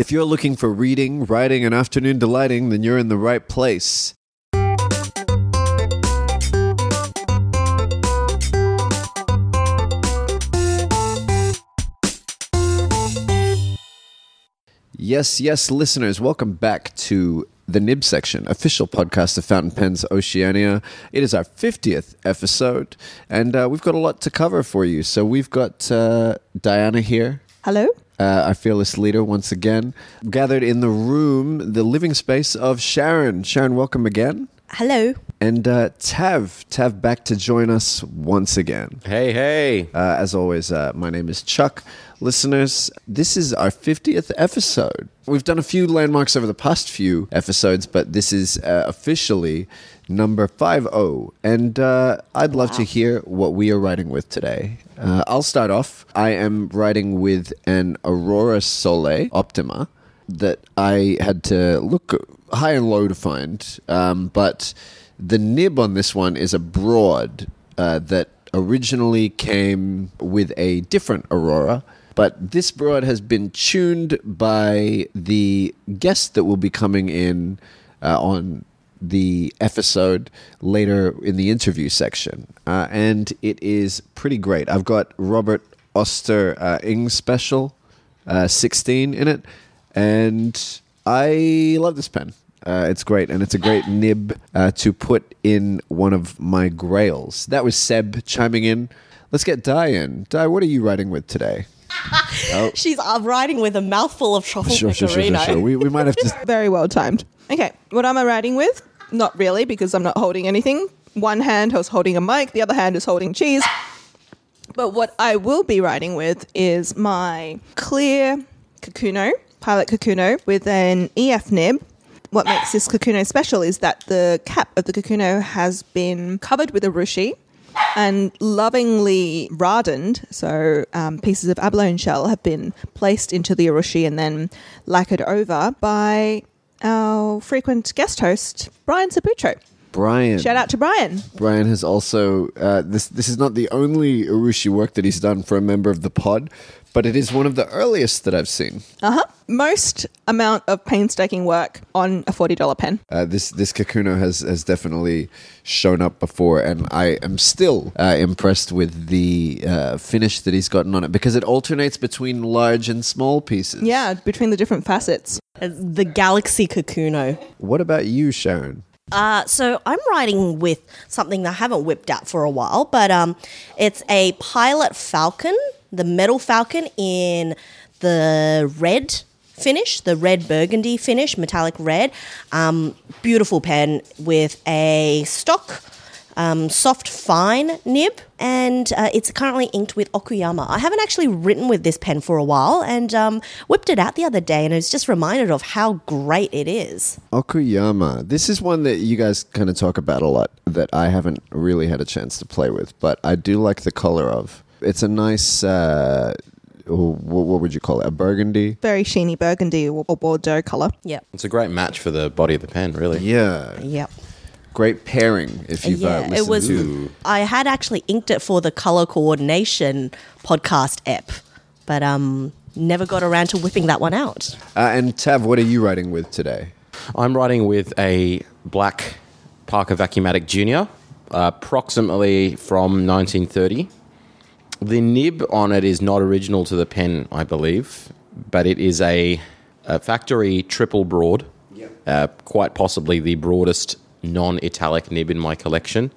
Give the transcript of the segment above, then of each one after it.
If you're looking for reading, writing, and afternoon delighting, then you're in the right place. Yes, yes, listeners, welcome back to the Nib section, official podcast of Fountain Pens Oceania. It is our 50th episode, and uh, we've got a lot to cover for you. So we've got uh, Diana here, Hello? uh, our fearless leader, once again, gathered in the room, the living space of Sharyn. Sharyn, welcome again. Hello. And uh, Tav, Tav back to join us once again. Hey, hey. Uh, as always, uh, my name is Chuck. Listeners, this is our 50th episode. We've done a few landmarks over the past few episodes, but this is uh, officially number 50. And uh, I'd love to hear what we are writing with today. Uh, I'll start off. I am writing with an Aurora Sole Optima that I had to look high and low to find. Um, but the nib on this one is a broad uh, that originally came with a different Aurora. But this broad has been tuned by the guest that will be coming in uh, on the episode later in the interview section. Uh, and it is pretty great. I've got Robert Oster uh, Ng Special uh, 16 in it. And I love this pen. Uh, it's great, and it's a great nib uh, to put in one of my grails. That was Seb chiming in. Let's get Di in. Di, what are you writing with today? She's uh, riding with a mouthful of truffle Sure, sure, sure, sure, sure. We, we might have to. Very well timed. Okay, what am I writing with? Not really, because I'm not holding anything. One hand is holding a mic, the other hand is holding cheese. But what I will be writing with is my clear Kakuno, Pilot Kakuno, with an EF nib. What makes this Kakuno special is that the cap of the Kakuno has been covered with urushi and lovingly hardened. So um, pieces of abalone shell have been placed into the urushi and then lacquered over by our frequent guest host, Brian Saputro. Brian. Shout out to Brian. Brian has also uh, this. This is not the only urushi work that he's done for a member of the pod, but it is one of the earliest that I've seen. Uh huh. Most amount of painstaking work on a $40 pen. Uh, this this Kakuno has has definitely shown up before, and I am still uh, impressed with the uh, finish that he's gotten on it because it alternates between large and small pieces. Yeah, between the different facets. The Galaxy Kakuno. What about you, Sharyn? Uh, so I'm riding with something that I haven't whipped out for a while, but um, it's a Pilot Falcon, the Metal Falcon in the red finish, the red burgundy finish, metallic red. Um, beautiful pen with a stock. Um, soft fine nib, and uh, it's currently inked with Okuyama. I haven't actually written with this pen for a while, and um, whipped it out the other day, and I was just reminded of how great it is. Okuyama. This is one that you guys kind of talk about a lot that I haven't really had a chance to play with, but I do like the color of. It's a nice. Uh, what would you call it? A burgundy. Very sheeny burgundy or or Bordeaux color. Yep. It's a great match for the body of the pen, really. Yeah, Yep. Great pairing. If you've uh, yeah, listened it was. to I had actually inked it for the color coordination podcast app, but um, never got around to whipping that one out. Uh, and Tav, what are you writing with today? I'm writing with a black Parker Vacuumatic Junior, uh, approximately from 1930. The nib on it is not original to the pen, I believe, but it is a, a factory triple broad, uh, quite possibly the broadest non-italic nib in my collection.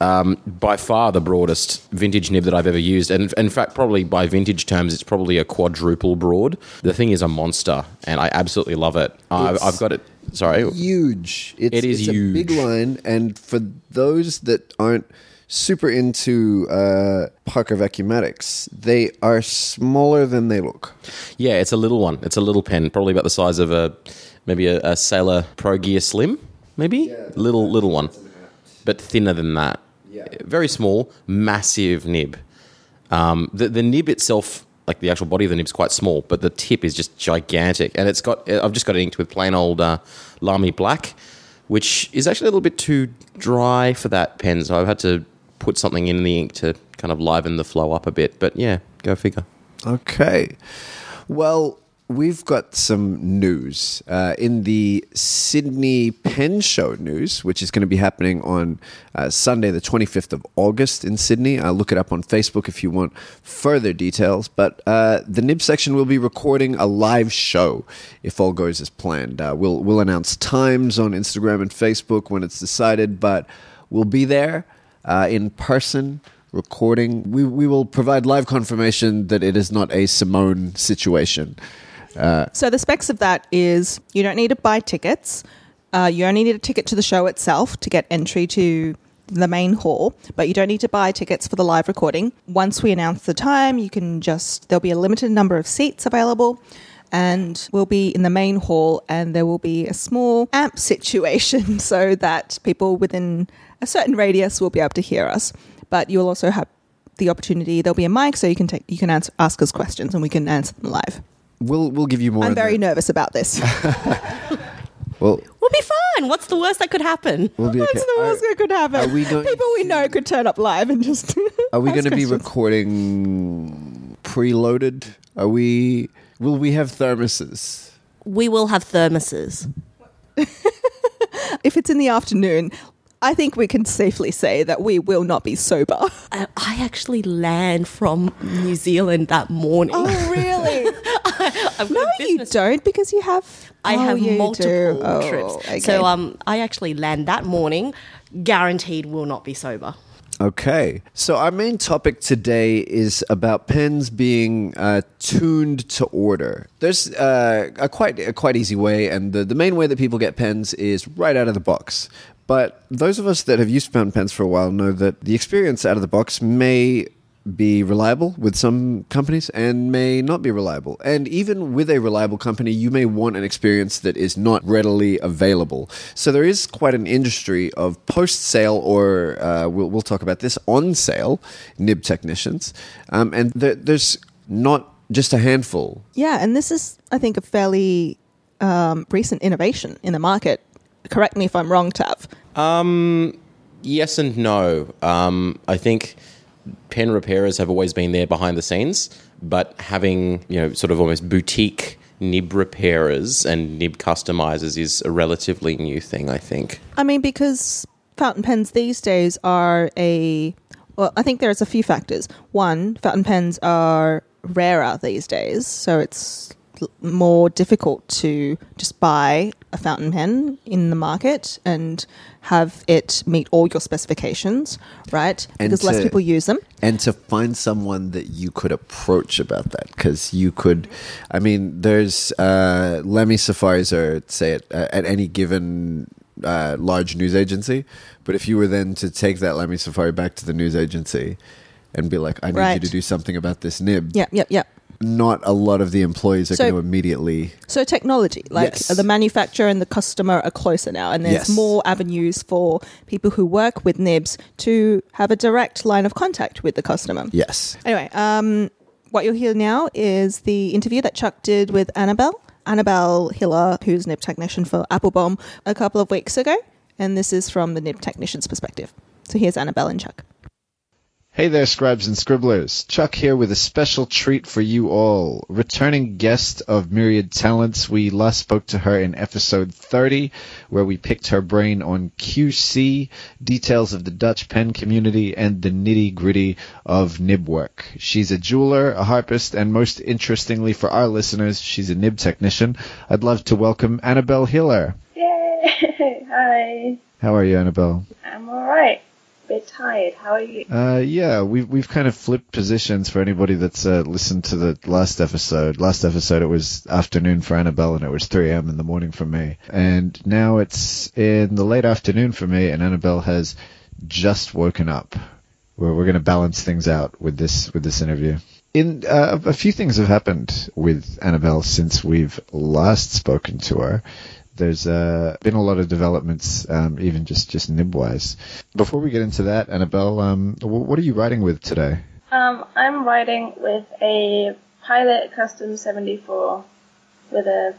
Um, by far the broadest vintage nib that I've ever used, and in fact, probably by vintage terms, it's probably a quadruple broad. The thing is a monster, and I absolutely love it. I've, I've got it. Sorry, huge. It's, It is it's a big huge. line, and for those that aren't super into uh, Parker Vacumatics, they are smaller than they look. Yeah, it's a little one. It's a little pen, probably about the size of a maybe a, a Sailor Pro Gear Slim, maybe little little one, but thinner than that. Yeah. Very small, massive nib. Um, the the nib itself, like the actual body of the nib, is quite small, but the tip is just gigantic, and it's got. I've just got it inked with plain old uh, Lamy Black, which is actually a little bit too dry for that pen, so I've had to put something in the ink to kind of liven the flow up a bit. But yeah, go figure. Okay. Well, we've got some news uh, in the Sydney Pen Show news, which is going to be happening on uh, Sunday, the 25th of August in Sydney. Uh, look it up on Facebook if you want further details. But uh, the Nib section will be recording a live show if all goes as planned. Uh, we'll we'll announce times on Instagram and Facebook when it's decided, but we'll be there uh, in person recording. We, we will provide live confirmation that it is not a Simone situation. So the specs of that is you don't need to buy tickets. Uh, you only need a ticket to the show itself to get entry to the main hall, but you don't need to buy tickets for the live recording. Once we announce the time, you can just there'll be a limited number of seats available. And we'll be in the main hall, and there will be a small amp situation so that people within a certain radius will be able to hear us. But you'll also have the opportunity. There'll be a mic, so you can take you can answer, ask us questions, and we can answer them live. We'll we'll give you more. I'm very that. nervous about this. Well, We'll be fine. What's the worst that could happen? we'll be okay. What's the worst Are- that could happen? are we going People we know could turn up live and just. Are we going to be questions. recording preloaded? Are we? Will we have thermoses? We will have thermoses. If it's in the afternoon, I think we can safely say that we will not be sober. I, I actually land from New Zealand that morning. Oh, really? I've got no, a you don't because you have. I Oh, have you multiple do. Oh, trips. okay. So um, I actually land that morning, guaranteed will not be sober. Okay. So our main topic today is about pens being uh, tuned to order. There's uh, a quite a quite easy way, and the, the main way that people get pens is right out of the box. But those of us that have used fountain pens for a while know that the experience out of the box may be reliable with some companies and may not be reliable. And even with a reliable company, you may want an experience that is not readily available. So there is quite an industry of post sale, or uh, we'll, we'll talk about this on sale, nib technicians. Um, and there, there's not just a handful. Yeah, and this is, I think, a fairly um, recent innovation in the market. Correct me if I'm wrong, Tav. Yes and no. Um, I think pen repairers have always been there behind the scenes, but having you know sort of almost boutique nib repairers and nib customizers is a relatively new thing. I think. I mean, because fountain pens these days are a. Well, I think there's a few factors. One, fountain pens are rarer these days, so it's more difficult to just buy a fountain pen in the market and have it meet all your specifications, right? And Because less people use them. and to find someone that you could approach about that because you could i mean there's uh Lamy Safaris are say at, uh, at any given uh, large news agency but if you were then to take that Lamy Safari back to the news agency and be like i need you to do something about this nib Yep, yep, yep. Not a lot of the employees are So- going to immediately So technology, like Yes. the manufacturer and the customer are closer now, and there's Yes. more avenues for people who work with nibs to have a direct line of contact with the customer. yes Anyway, um, what you'll hear now is the interview that Chuck did with Anabelle, Anabelle Hiller, who's nib technician for Appelboom, a couple of weeks ago, and this is from the nib technician's perspective. So here's Anabelle and Chuck. Hey there, scribes and scribblers. Chuck here with a special treat for you all. Returning guest of Myriad Talents, we last spoke to her in episode 30, where we picked her brain on QC, details of the Dutch pen community, and the nitty gritty of nib work. She's a jeweler, a harpist, and most interestingly for our listeners, she's a nib technician. I'd love to welcome Anabelle Hiller. Yay! Hi. How are you, Anabelle? I'm alright. Bit tired. How are you? Uh, yeah, we've we've kind of flipped positions for anybody that's uh, listened to the last episode. Last episode it was afternoon for Anabelle and it was 3 a.m. in the morning for me. And now it's in the late afternoon for me and Anabelle has just woken up. We're we're going to balance things out with this with this interview. In uh, a few things have happened with Anabelle since we've last spoken to her. There's uh, been a lot of developments, um, even just just nib-wise. Before we get into that, Anabelle, um, what are you writing with today? Um, I'm writing with a Pilot Custom 74 with a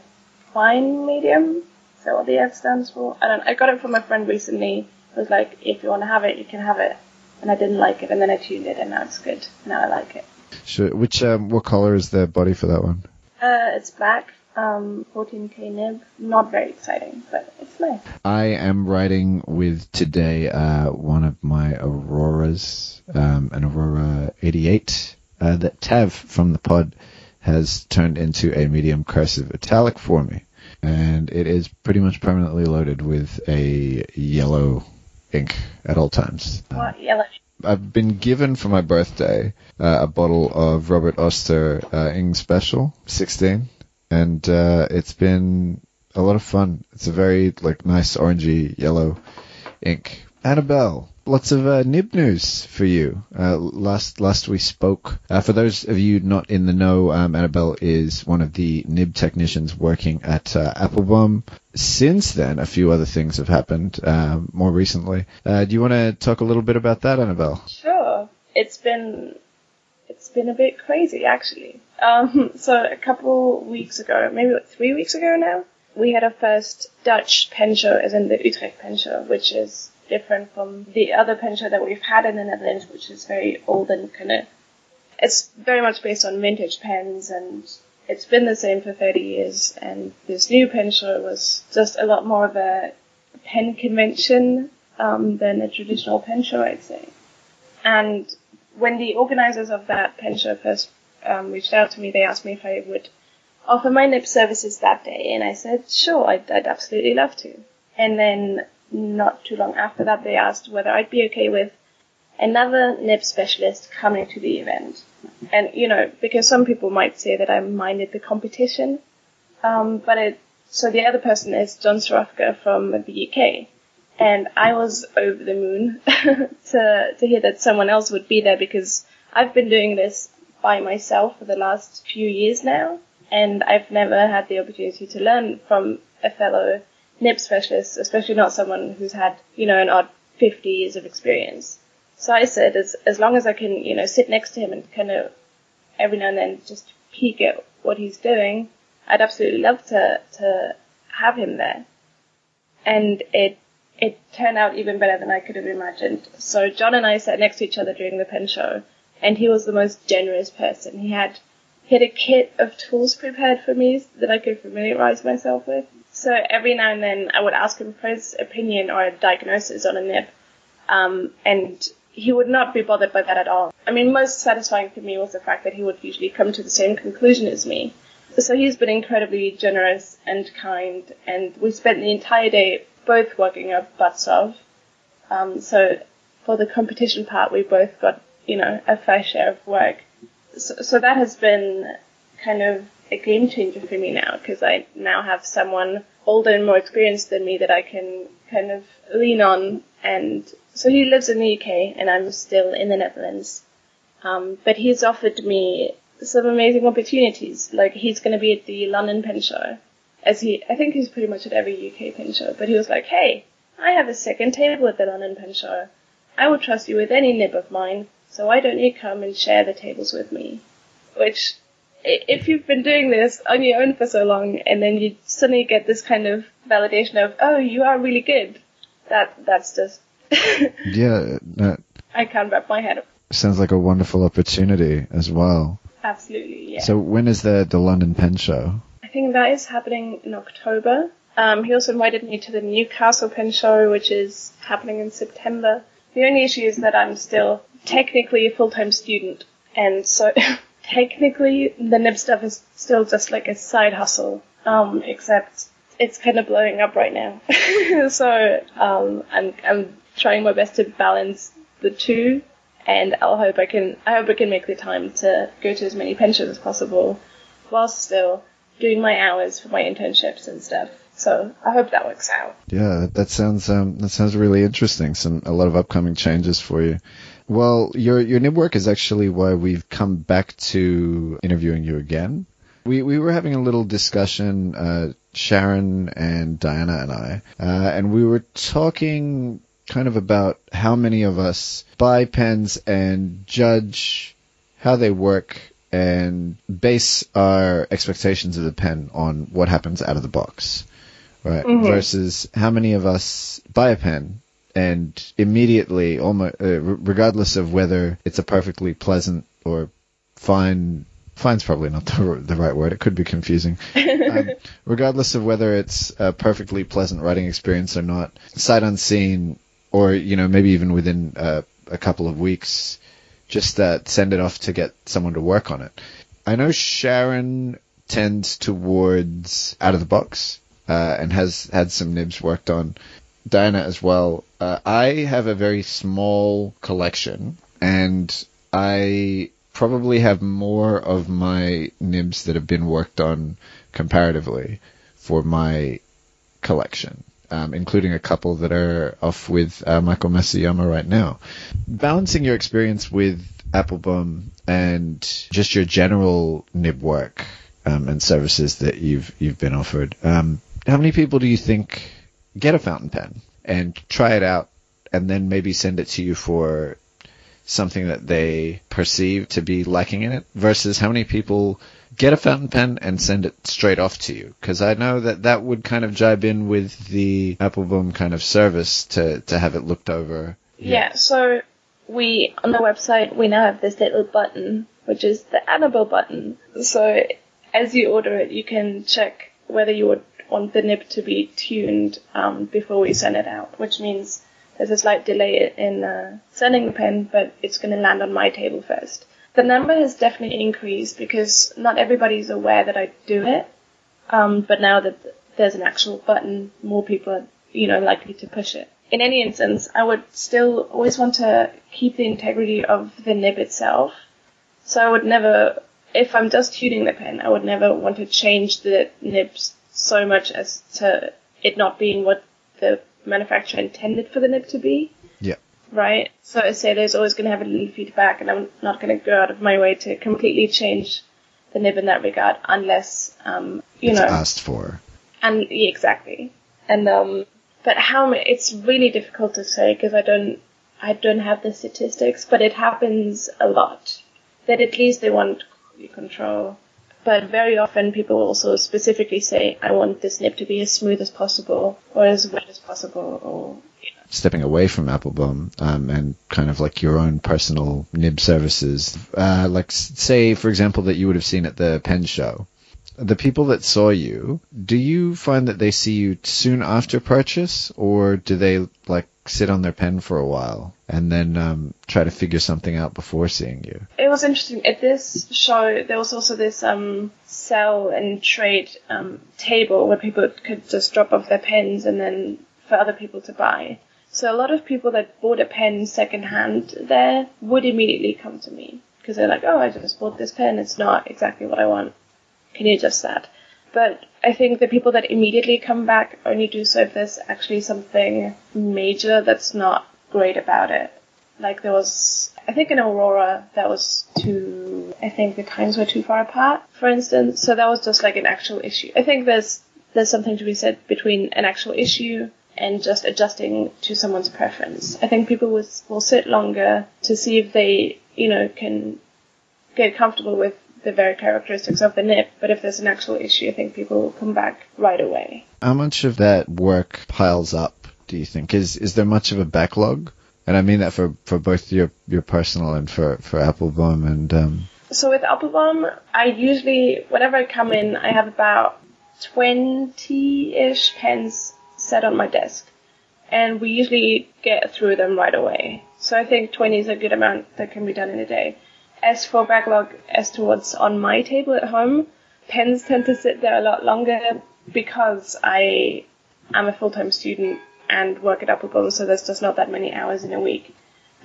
fine medium. Is that what the F stands for? I don't. I got it from a friend recently. It was like, if you want to have it, you can have it. And I didn't like it, and then I tuned it, and now it's good. Now I like it. Sure. Which um, what color is the body for that one? Uh, it's black, um, 14k nib. Not very exciting, but it's nice. I am writing with today uh, one of my Auroras, um, an Aurora 88 uh, that Tav from the pod has turned into a medium cursive italic for me. And it is pretty much permanently loaded with a yellow ink at all times. What yellow? I've been given for my birthday uh, a bottle of Robert Oster uh, Ng Special 16, and uh, it's been a lot of fun. It's a very like nice orangey yellow ink. Anabelle, lots of uh, nib news for you. Uh, last last we spoke. Uh, for those of you not in the know, um, Anabelle is one of the nib technicians working at uh, Appelboom. Since then, a few other things have happened um, more recently. Uh, do you want to talk a little bit about that, Anabelle? Sure. It's been it's been a bit crazy actually. Um, so a couple weeks ago, maybe like three weeks ago now, we had our first Dutch pen show, as in the Utrecht pen show, which is different from the other pen show that we've had in the Netherlands, which is very old and kind of it's very much based on vintage pens and it's been the same for 30 years and this new pen show was just a lot more of a pen convention um, than a traditional pen show, I'd say. And when the organizers of that pen show first um, reached out to me, they asked me if I would offer my nib services that day, and I said, sure, I'd, I'd absolutely love to. And then not too long after that, they asked whether I'd be okay with another nib specialist coming to the event. And, you know, because some people might say that I minded the competition, um, but it, so the other person is John Sorowka from the UK. And I was over the moon to, to hear that someone else would be there because I've been doing this by myself for the last few years now. And I've never had the opportunity to learn from a fellow nib specialist, especially not someone who's had, you know, an odd 50 years of experience. So I said, as, as long as I can, you know, sit next to him and kind of every now and then just peek at what he's doing, I'd absolutely love to, to have him there. And it, it turned out even better than I could have imagined. So John and I sat next to each other during the pen show, and he was the most generous person. He had, he had a kit of tools prepared for me that I could familiarize myself with. So every now and then I would ask him for his opinion or a diagnosis on a nib. Um, and he would not be bothered by that at all. I mean, most satisfying for me was the fact that he would usually come to the same conclusion as me. So he's been incredibly generous and kind, and we spent the entire day both working our butts off. Um, so for the competition part, we both got, you know, a fair share of work. So, so that has been kind of a game changer for me now, because I now have someone older and more experienced than me that I can kind of lean on and so he lives in the UK and I'm still in the Netherlands. Um, but he's offered me some amazing opportunities. Like he's going to be at the London Pen Show, as he I think he's pretty much at every UK pen show. But he was like, "Hey, I have a second table at the London Pen Show. I would trust you with any nib of mine, so why don't you come and share the tables with me?" Which, if you've been doing this on your own for so long, and then you suddenly get this kind of validation of, "Oh, you are really good," that that's just Yeah, that I can't wrap my head. Up. Sounds like a wonderful opportunity as well. Absolutely, yeah. So when is the the London Pen Show? I think that is happening in October. Um, he also invited me to the Newcastle Pen Show, which is happening in September. The only issue is that I'm still technically a full-time student, and so technically the nib stuff is still just like a side hustle. Um, except it's kind of blowing up right now. so um, I'm I'm trying my best to balance the two, and I'll hope I can I hope I can make the time to go to as many pen shows as possible, whilst still doing my hours for my internships and stuff. So I hope that works out. Yeah, that, that sounds um, that sounds really interesting. Some a lot of upcoming changes for you. Well, your your nib work is actually why we've come back to interviewing you again. We we were having a little discussion, uh, Sharyn and Diana and I, uh, and we were talking kind of about how many of us buy pens and judge how they work and base our expectations of the pen on what happens out of the box, right? Versus how many of us buy a pen and immediately, almost uh, regardless of whether it's a perfectly pleasant or fine Fine's probably not the, the right word. It could be confusing. um, regardless of whether it's a perfectly pleasant writing experience or not, sight unseen, or you know maybe even within uh, a couple of weeks, just uh, send it off to get someone to work on it. I know Sharyn tends towards out of the box uh, and has had some nibs worked on. Diana as well. Uh, I have a very small collection, and I probably have more of my nibs that have been worked on comparatively for my collection, um, including a couple that are off with uh, Michael Masuyama right now. Balancing your experience with Appelboom and just your general nib work um, and services that you've you've been offered. Um, how many people do you think get a fountain pen and try it out, and then maybe send it to you for something that they perceive to be lacking in it, versus how many people get a fountain pen and send it straight off to you? Because I know that that would kind of jibe in with the Appelboom kind of service to to have it looked over. Yeah, so we on the website we now have this little button which is the Anabelle button. So as you order it, you can check whether you would want the nib to be tuned um, before we send it out, which means there's a slight delay in uh, sending the pen, but it's going to land on my table first. The number has definitely increased because not everybody's aware that I do it. Um, but now that there's an actual button, more people are, you know, likely to push it. In any instance, I would still always want to keep the integrity of the nib itself. So I would never, if I'm just tuning the pen, I would never want to change the nibs so much as to it not being what the manufacturer intended for the nib to be. Yeah. Right? So I say there's always going to have a little feedback and I'm not going to go out of my way to completely change the nib in that regard unless, um, you It's know. asked for. And yeah, exactly. And um, but how it's really difficult to say because I don't I don't have the statistics, but it happens a lot. That at least they want quality control. But very often people also specifically say, I want this nib to be as smooth as possible or as wet as possible or stepping away from Appelboom um, and kind of like your own personal nib services. Uh, like, say, for example, that you would have seen at the pen show. The people that saw you, do you find that they see you soon after purchase, or do they like sit on their pen for a while and then um, try to figure something out before seeing you? It was interesting. At this show, there was also this um, sell and trade um, table where people could just drop off their pens and then for other people to buy. So a lot of people that bought a pen secondhand there would immediately come to me because they're like, "Oh, I just bought this pen. It's not exactly what I want. Can you adjust that?" But I think the people that immediately come back only do so if there's actually something major that's not great about it. Like there was, I think in Aurora, that was too, I think the tines were too far apart, for instance. So that was just like an actual issue. I think there's, there's something to be said between an actual issue and just adjusting to someone's preference. I think people will, will sit longer to see if they, you know, can get comfortable with the very characteristics of the nib, But if there's an actual issue, I think people will come back right away. How much of that work piles up? Do you think is is there much of a backlog? And I mean that for, for both your, your personal and for, for Appelboom and um, So with Appelboom, I usually, whenever I come in, I have about 20-ish pens set on my desk. And we usually get through them right away. So I think 20 is a good amount that can be done in a day. As for backlog, as to what's on my table at home, pens tend to sit there a lot longer because I am a full-time student and work at Appelboom, so there's just not that many hours in a week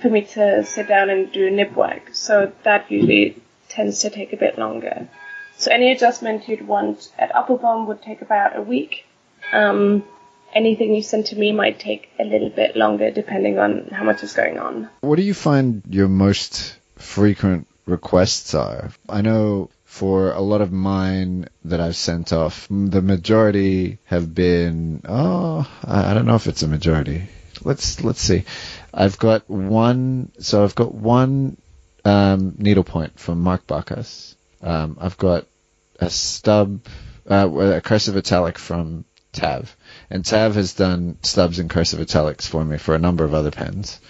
for me to sit down and do nib work. So that usually tends to take a bit longer. So any adjustment you'd want at Appelboom would take about a week. Um, anything you send to me might take a little bit longer depending on how much is going on. What do you find your most frequent requests are? I know for a lot of mine that I've sent off, the majority have been oh, I don't know if it's a majority. Let's let's see. I've got one. So I've got one um, needlepoint from Mark Bacchus. Um, I've got a stub, uh, a cursive italic from Tav, and Tav has done stubs and cursive italics for me for a number of other pens.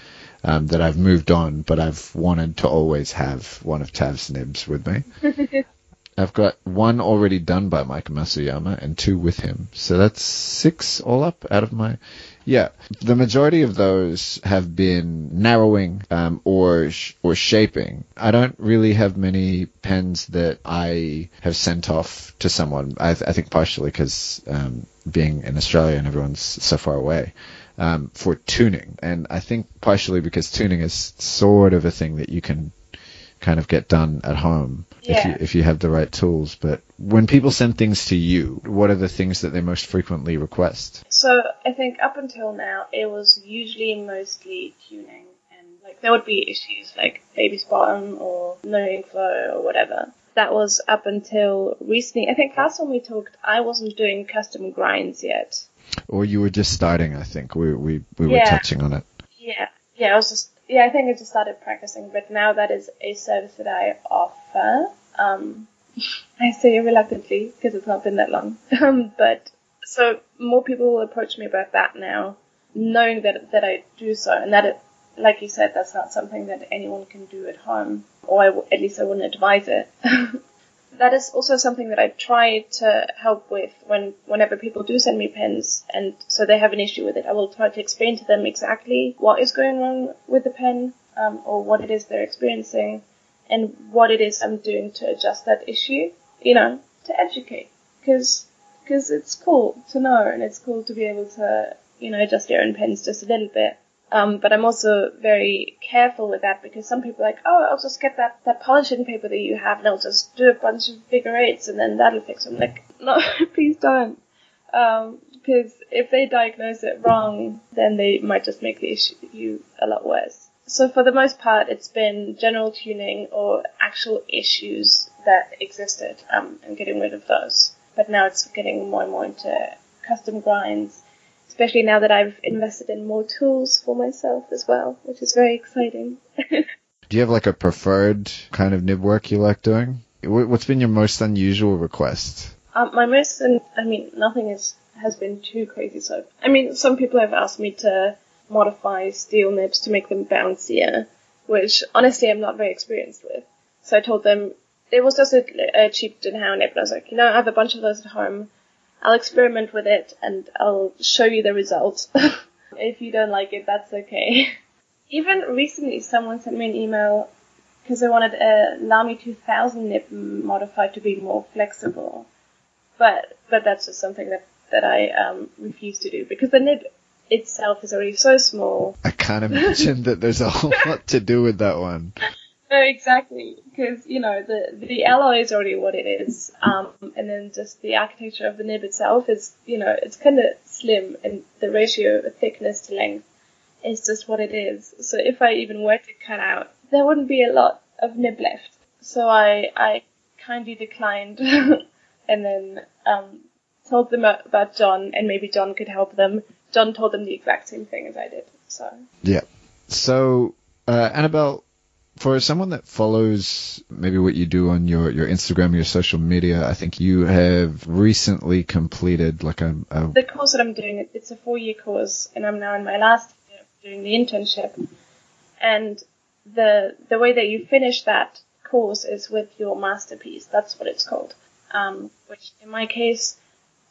Um, that I've moved on, but I've wanted to always have one of Tav's nibs with me. I've got one already done by Mike Masuyama and two with him. So that's six all up out of my. Yeah, the majority of those have been narrowing um, or sh- or shaping. I don't really have many pens that I have sent off to someone. I, th- I think partially because um, being in Australia and everyone's so far away um, for tuning, and I think partially because tuning is sort of a thing that you can kind of get done at home if you if you have the right tools. But when people send things to you, what are the things that they most frequently request? So I think up until now, it was usually mostly tuning, and like there would be issues like baby bottom or no flow or whatever. That was up until recently. I think last time we talked, I wasn't doing custom grinds yet. Or you were just starting, I think. We we, we were touching on it. Yeah, yeah, I was just yeah, I think I just started practicing, but now that is a service that I offer. Um, I say reluctantly because it's not been that long, um, but so more people will approach me about that now, knowing that that I do so, and that it, like you said, that's not something that anyone can do at home, or I w- at least I wouldn't advise it. that is also something that I try to help with when whenever people do send me pens and so they have an issue with it. I will try to explain to them exactly what is going wrong with the pen um, or what it is they're experiencing and what it is I'm doing to adjust that issue. You know, to educate because it's cool to know and it's cool to be able to you know adjust your own pens just a little bit. Um, but I'm also very careful with that because some people are like, oh, I'll just get that, that polishing paper that you have and I'll just do a bunch of figure eights and then that'll fix them. Like, no, please don't. Um, because if they diagnose it wrong, then they might just make the issue a lot worse. So for the most part, it's been general tuning or actual issues that existed, um, and getting rid of those. But now it's getting more and more into custom grinds especially now that I've invested in more tools for myself as well, which is very exciting. Do you have like a preferred kind of nib work you like doing? What's been your most unusual request? um, my most, and I mean, nothing is, has been too crazy. So, I mean, some people have asked me to modify steel nibs to make them bouncier, which honestly I'm not very experienced with. So I told them it was just a, a cheap Jinhao nib, and I was like, you know, I have a bunch of those at home. I'll experiment with it and I'll show you the results. if you don't like it, that's okay. Even recently, someone sent me an email because they wanted a Lamy 2000 nib modified to be more flexible. But but that's just something that that I um, refuse to do because the nib itself is already so small. I can't imagine that there's a whole lot to do with that one. No, exactly, because you know the the alloy is already what it is, um, and then just the architecture of the nib itself is you know it's kind of slim, and the ratio of thickness to length is just what it is. So if I even were to cut out, there wouldn't be a lot of nib left. So I I kindly declined, and then um, told them about John, and maybe John could help them. John told them the exact same thing as I did. So Yeah. So, uh, Anabelle, for someone that follows maybe what you do on your, your Instagram, your social media, I think you have recently completed like a, a the course that I'm doing, it's a four-year course, and I'm now in my last year doing the internship. And the the way that you finish that course is with your masterpiece. That's what it's called. Um, which in my case,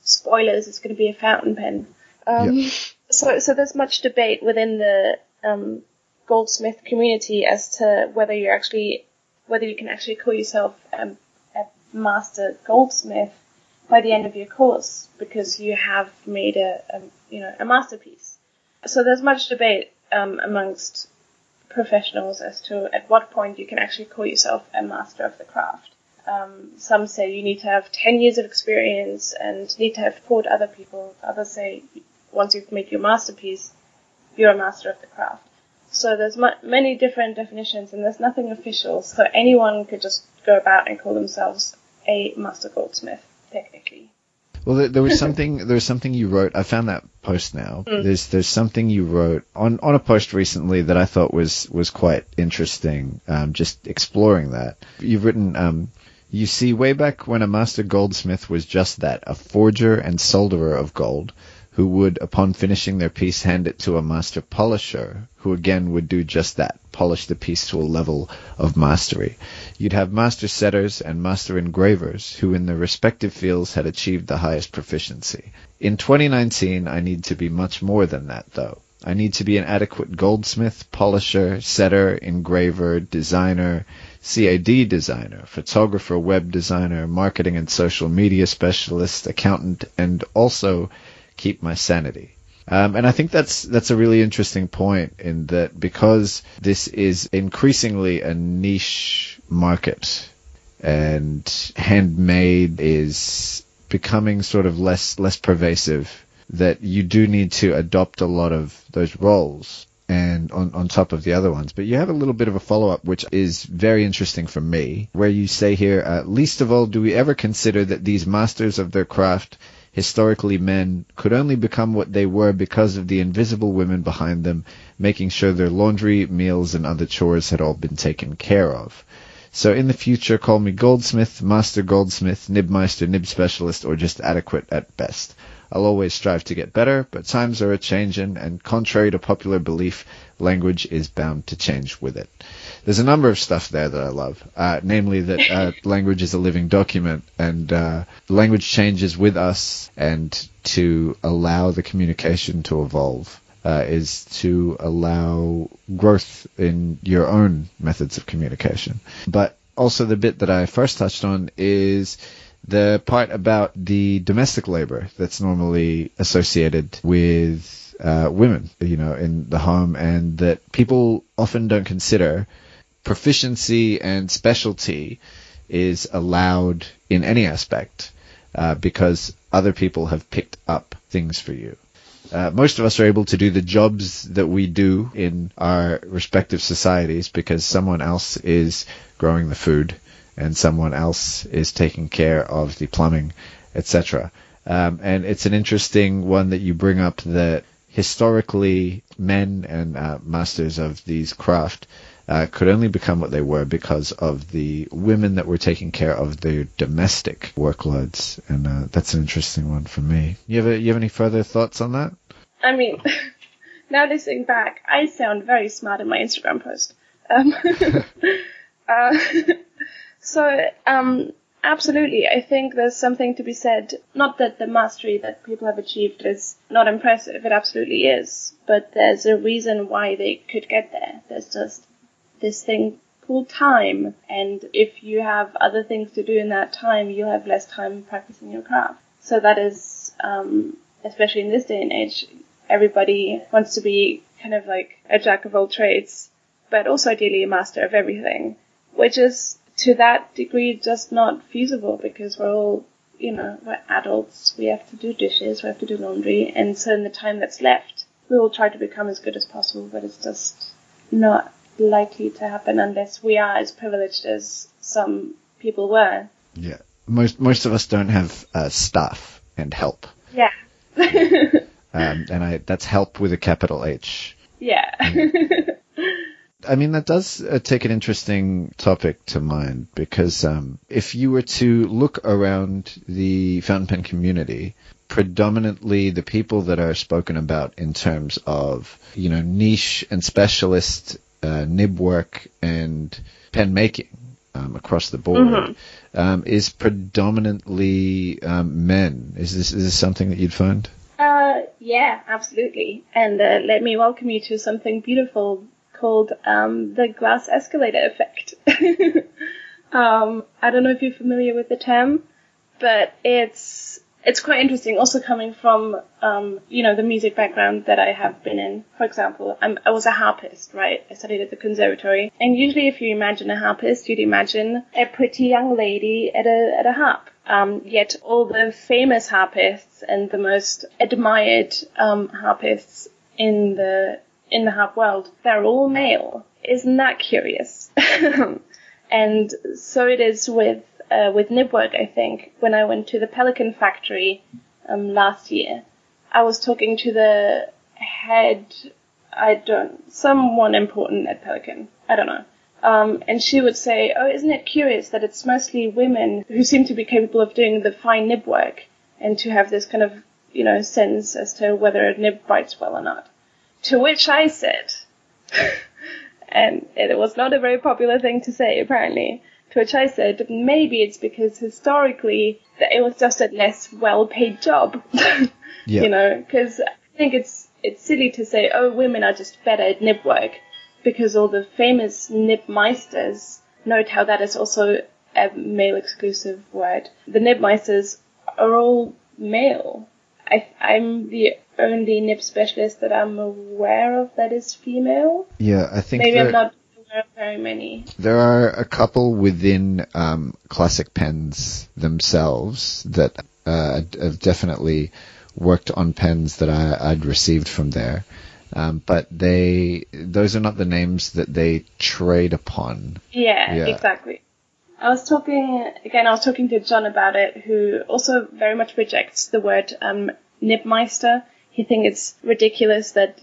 spoilers, it's going to be a fountain pen. Um, So so there's much debate within the um, goldsmith community as to whether you're actually whether you can actually call yourself a master goldsmith by the end of your course because you have made a, a you know a masterpiece. So there's much debate um, amongst professionals as to at what point you can actually call yourself a master of the craft. Um, some say you need to have 10 years of experience and need to have taught other people. Others say once you've made your masterpiece, you're a master of the craft. So there's mu- many different definitions and there's nothing official. So anyone could just go about and call themselves a master goldsmith, technically. Well, there, there was something. There was something you wrote. I found that post now. There's there's something you wrote on on a post recently that I thought was was quite interesting. Um, just exploring that. You've written. Um, you see, way back when a master goldsmith was just that, a forger and solderer of gold. Who would, upon finishing their piece, hand it to a master polisher, who again would do just that, polish the piece to a level of mastery. You'd have master setters and master engravers, who in their respective fields had achieved the highest proficiency. In 2019, I need to be much more than that, though. I need to be an adequate goldsmith, polisher, setter, engraver, designer, CAD designer, photographer, web designer, marketing and social media specialist, accountant, and also keep my sanity. Um, and I think that's that's a really interesting point in that because this is increasingly a niche market, and handmade is becoming sort of less less pervasive. That you do need to adopt a lot of those roles and on, on top of the other ones. But you have a little bit of a follow up, which is very interesting for me, where you say here, uh, least of all, do we ever consider that these masters of their craft historically men, could only become what they were because of the invisible women behind them, making sure their laundry, meals, and other chores had all been taken care of. So in the future, call me goldsmith, master goldsmith, nibmeister, nib specialist, or just adequate at best. I'll always strive to get better, but times are a changin', and contrary to popular belief, language is bound to change with it. There's a number of stuff there that I love, uh, namely that uh, language is a living document, and uh, language changes with us, and to allow the communication to evolve. Uh, is to allow growth in your own methods of communication. But also the bit that I first touched on is the part about the domestic labor that's normally associated with uh, women, you know, in the home, and that people often don't consider proficiency and specialty is allowed in any aspect uh, because other people have picked up things for you. Uh, most of us are able to do the jobs that we do in our respective societies because someone else is growing the food and someone else is taking care of the plumbing, etc. Um, and it's an interesting one that you bring up that historically men and uh, masters of these craft uh, could only become what they were because of the women that were taking care of their domestic workloads, and uh, that's an interesting one for me. You have a, you have any further thoughts on that? I mean, now listening back, I sound very smart in my Instagram post. Um, uh, so, um, absolutely, I think there's something to be said. Not that the mastery that people have achieved is not impressive, it absolutely is, but there's a reason why they could get there. There's just this thing called time, and if you have other things to do in that time, you have less time practicing your craft. So that is, um, especially in this day and age, everybody wants to be kind of like a jack of all trades, but also ideally a master of everything, which is to that degree just not feasible because we're all, you know, we're adults, we have to do dishes, we have to do laundry, and so in the time that's left, we will try to become as good as possible, but it's just not likely to happen unless we are as privileged as some people were. Yeah, most most of us don't have uh, staff and help. Yeah. um, and I that's help with a capital H. Yeah. I mean, that does uh, take an interesting topic to mind because um, if you were to look around the fountain pen community, predominantly the people that are spoken about in terms of, you know, niche and specialist uh, nib work and pen making um, across the board mm-hmm. um, is predominantly um, men. Is this is this something that you'd find? Uh, yeah, absolutely. And uh, let me welcome you to something beautiful called um, the glass escalator effect. um, I don't know if you're familiar with the term, but it's it's quite interesting. Also coming from um, you know the music background that I have been in. For example, I'm, I was a harpist, right? I studied at the conservatory, and usually if you imagine a harpist, you'd imagine a pretty young lady at a at a harp. Um, yet all the famous harpists and the most admired um, harpists in the in the harp world, they're all male. Isn't that curious? and so it is with uh, with Nibwork, I think, when I went to the Pelikan factory um, last year. I was talking to the head, I don't, someone important at Pelikan. I don't know. Um, and she would say, "Oh, isn't it curious that it's mostly women who seem to be capable of doing the fine nib work, and to have this kind of you know, sense as to whether a nib bites well or not. To which I said, and it was not a very popular thing to say apparently, to which I said maybe it's because historically that it was just a less well paid job. Yeah. You know, because I think it's it's silly to say, oh, women are just better at nib work, because all the famous nib meisters, note how that is also a male exclusive word. The nib meisters are all male. I, I'm the only nib specialist that I'm aware of that is female. Yeah, I think Maybe I'm not of very many. there are a couple within um, classic pens themselves that uh, have definitely worked on pens that I, I'd received from there. Um, but they, those are not the names that they trade upon. Yeah, Yeah. exactly. I was talking again. I was talking to John about it, who also very much rejects the word um, Nibmeister. He thinks it's ridiculous that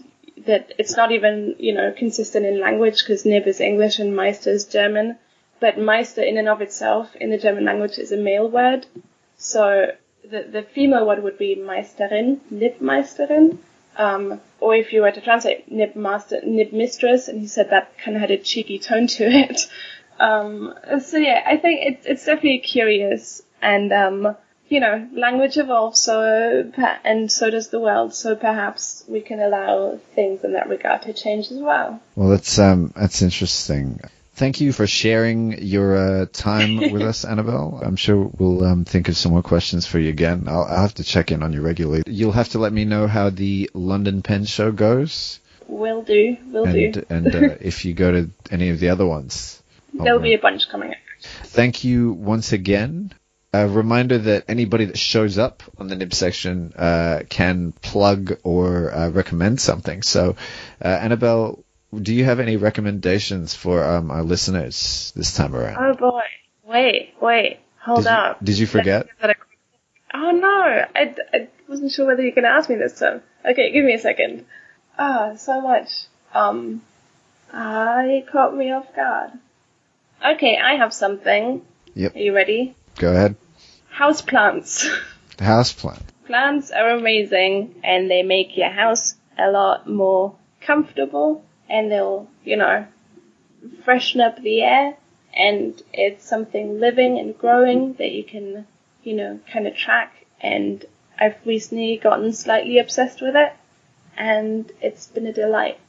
that it's not even you know consistent in language because Nib is English and Meister is German. But Meister in and of itself in the German language is a male word, so the the female word would be Meisterin, Nibmeisterin. Um, or if you were to translate nib master, nib mistress, and he said that kind of had a cheeky tone to it. Um, so yeah, I think it's it's definitely curious, and um, you know, language evolves, so and so does the world. So perhaps we can allow things in that regard to change as well. Well, that's um, that's interesting. Thank you for sharing your uh, time with us, Anabelle. I'm sure we'll um, think of some more questions for you again. I'll, I'll have to check in on you regularly. You'll have to let me know how the London Pen Show goes, Will do, will and do. and uh, if you go to any of the other ones. There'll be a bunch coming up. Thank you once again. A reminder that anybody that shows up on the nib section uh, can plug or uh, recommend something. So, uh, Anabelle, do you have any recommendations for um, our listeners this time around? Oh boy, wait, wait, hold Did you- up. did you forget? Let's give that a quick- Oh no, I, I wasn't sure whether you're going to ask me this time. Okay, give me a second. Ah, so much. Um, ah, you caught me off guard. Okay, I have something. Yep. Are you ready? Go ahead. Houseplants. Houseplant. Plants are amazing and they make your house a lot more comfortable and they'll, you know, freshen up the air and it's something living and growing that you can, you know, kind of track and I've recently gotten slightly obsessed with it and it's been a delight.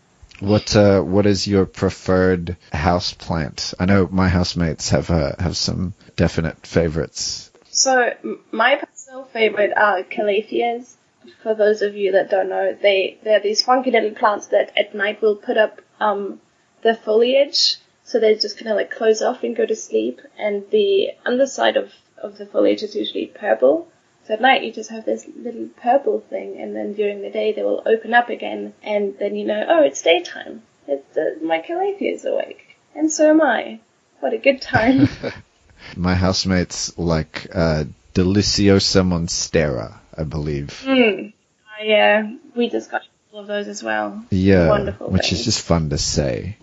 What uh, what is your preferred house plant? I know my housemates have uh, have some definite favorites. So my personal favorite are calatheas. For those of you that don't know, they they're these funky little plants that at night will put up um the foliage, so they just kind of like close off and go to sleep. And the underside of of the foliage is usually purple. At night you just have this little purple thing, and then during the day they will open up again, and then you know, oh, it's daytime. It's, uh, my calathea is awake, and so am I. What a good time. My housemates like uh, Deliciosa monstera, I believe. Mm. Uh, yeah, we just got all of those as well. Yeah, Wonderful which is just fun to say.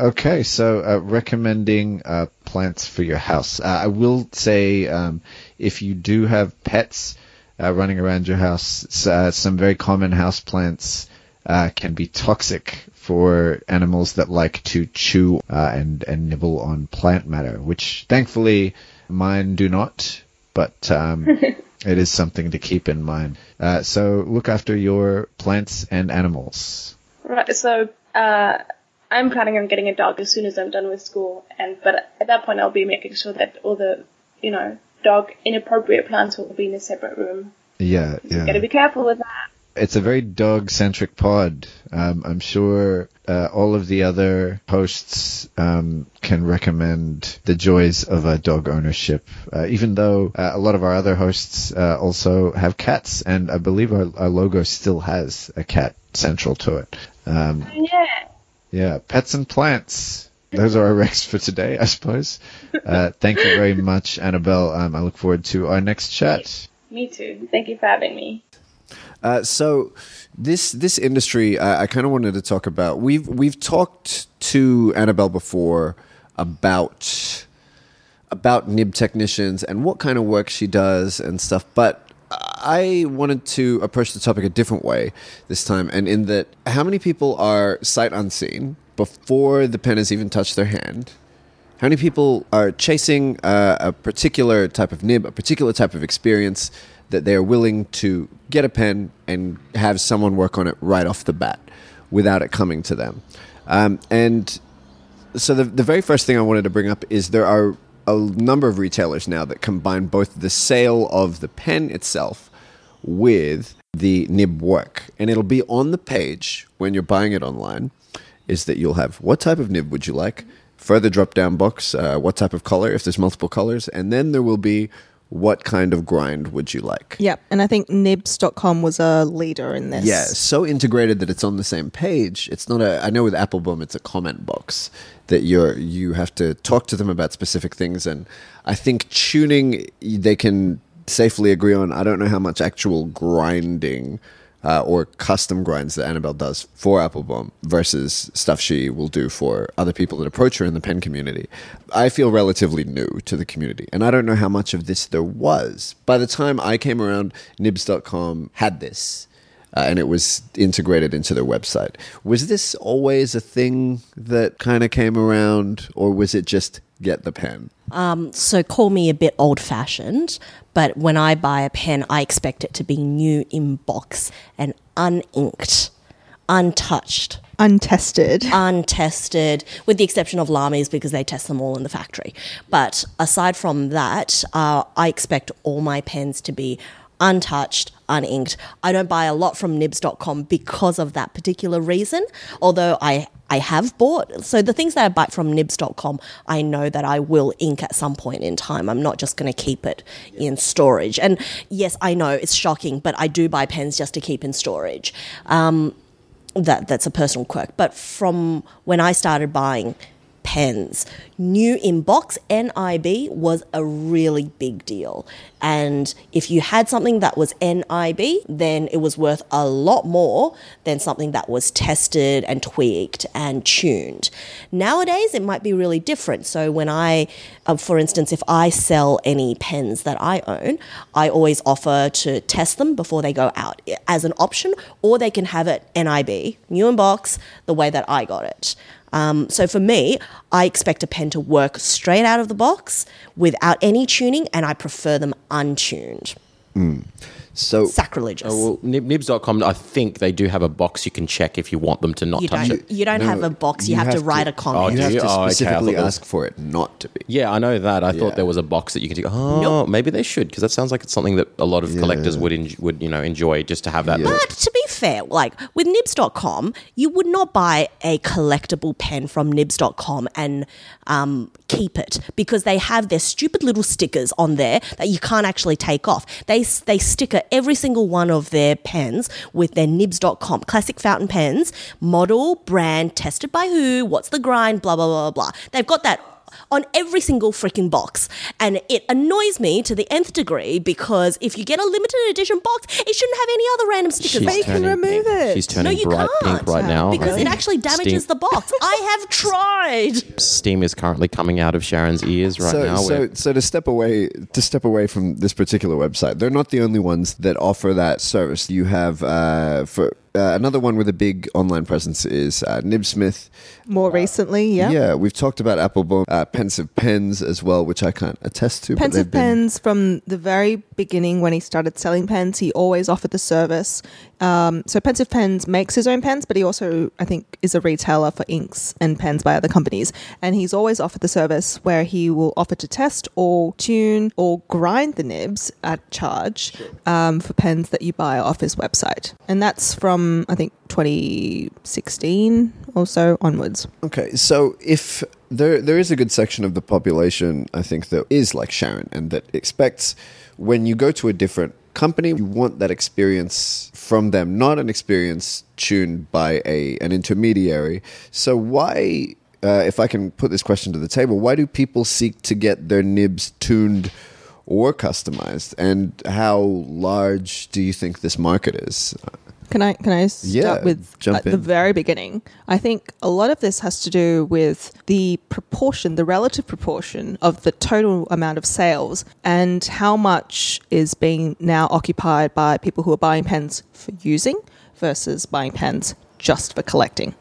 Okay, so uh, recommending uh, plants for your house. Uh, I will say um, if you do have pets uh, running around your house, uh, some very common house plants uh, can be toxic for animals that like to chew uh, and and nibble on plant matter, which thankfully mine do not. But um, it is something to keep in mind. Uh, so look after your plants and animals. Right, so uh, I'm planning on getting a dog as soon as I'm done with school, and but at that point I'll be making sure that all the you know dog inappropriate plants will be in a separate room. Yeah, yeah. Got to be careful with that. It's a very dog-centric pod. Um, I'm sure uh, all of the other hosts um, can recommend the joys of a dog ownership, uh, even though uh, a lot of our other hosts uh, also have cats, and I believe our, our logo still has a cat central to it. Um, Yeah. Yeah, pets and plants. Those are our recs for today, I suppose. Uh, thank you very much, Anabelle. Um, I look forward to our next chat. Me too. Thank you for having me. Uh, so this this industry, I, I kind of wanted to talk about. We've we've talked to Anabelle before about about nib technicians and what kind of work she does and stuff. But I wanted to approach the topic a different way this time, and in that, how many people are sight unseen before the pen has even touched their hand? How many people are chasing uh, a particular type of nib, a particular type of experience that they're willing to get a pen and have someone work on it right off the bat without it coming to them? Um, and so the, the very first thing I wanted to bring up is there are a number of retailers now that combine both the sale of the pen itself with the nib work. And it'll be on the page when you're buying it online is that you'll have what type of nib would you like? Further drop down box, uh, what type of color, if there's multiple colors. And then there will be what kind of grind would you like? Yep. And I think nibs.com was a leader in this. Yeah, so integrated that it's on the same page. It's not a. I know with Appelboom, it's a comment box that you're you have to talk to them about specific things, and I think tuning they can safely agree on. I don't know how much actual grinding. Uh, or custom grinds that Anabelle does for Appelboom versus stuff she will do for other people that approach her in the pen community. I feel relatively new to the community, and I don't know how much of this there was. By the time I came around, Nibs.com had this uh, and it was integrated into their website. Was this always a thing that kind of came around, or was it just get the pen? So call me a bit old fashioned, but when I buy a pen, I expect it to be new in box and uninked, untouched. Untested. untested, with the exception of Lamys because they test them all in the factory. But aside from that, uh, I expect all my pens to be untouched, uninked. I don't buy a lot from nibs.com because of that particular reason, although I I have bought. So the things that I buy from nibs.com, I know that I will ink at some point in time. I'm not just going to keep it in storage. And yes, I know it's shocking, but I do buy pens just to keep in storage. Um, that that's a personal quirk. But from when I started buying pens, new in box NIB was a really big deal. And if you had something that was NIB, then it was worth a lot more than something that was tested and tweaked and tuned. Nowadays, it might be really different. So when I, uh, for instance, if I sell any pens that I own, I always offer to test them before they go out as an option, or they can have it NIB, new in box, the way that I got it. Um, so for me, I expect a pen to work straight out of the box without any tuning, and I prefer them untuned. So Sacrilegious. Oh, well, nib- nibs.com, I think they do have a box you can check if you want them to not you touch don't. it. You don't No, have a box. You, you have, to have write to- a comment. Oh, you do have you? to Oh, okay, I specifically thought it ask for it not to be. Yeah, I know that. I Yeah. thought there was a box that you could take. Oh, Nope. maybe they should because that sounds like it's something that a lot of collectors would en- would you know enjoy just to have that. Yeah. But to be fair, like with nibs.com, you would not buy a collectible pen from nibs.com and um, keep it because they have their stupid little stickers on there that you can't actually take off. They, they sticker every single one of their pens with their nibs.com classic fountain pens, model, brand, tested by who, what's the grind, blah, blah, blah, blah. They've got that on every single freaking box. And it annoys me to the nth degree because if you get a limited edition box, it shouldn't have any other random stickers. She's But you can turning remove pink. it. She's No, turning you bright can't. pink right now. because I it actually damages steam, the box. I have tried. steam is currently coming out of Sharyn's ears right so, now. so, so to step away to step away from this particular website, they're not the only ones that offer that service. You have uh, for uh, another one with a big online presence is uh, Nibsmith. More recently, yeah. Yeah, we've talked about Appelboom, uh, Pensive Pens as well, which I can't attest to. Pensive Pens from the very beginning when he started selling pens, he always offered the service. Um, so Pensive Pens makes his own pens, but he also, I think, is a retailer for inks and pens by other companies. And he's always offered the service where he will offer to test or tune or grind the nibs at charge um, for pens that you buy off his website. And that's from, I think, 2016 or so onwards. Okay, so if there there is a good section of the population, I think that is like Sharyn, and that expects when you go to a different company, you want that experience from them, not an experience tuned by a an intermediary. So why? Uh, if I can put this question to the table, why do people seek to get their nibs tuned or customized? And how large do you think this market is? Can I can I start Yeah, with at the very beginning? I think a lot of this has to do with the proportion, the relative proportion of the total amount of sales and how much is being now occupied by people who are buying pens for using versus buying pens just for collecting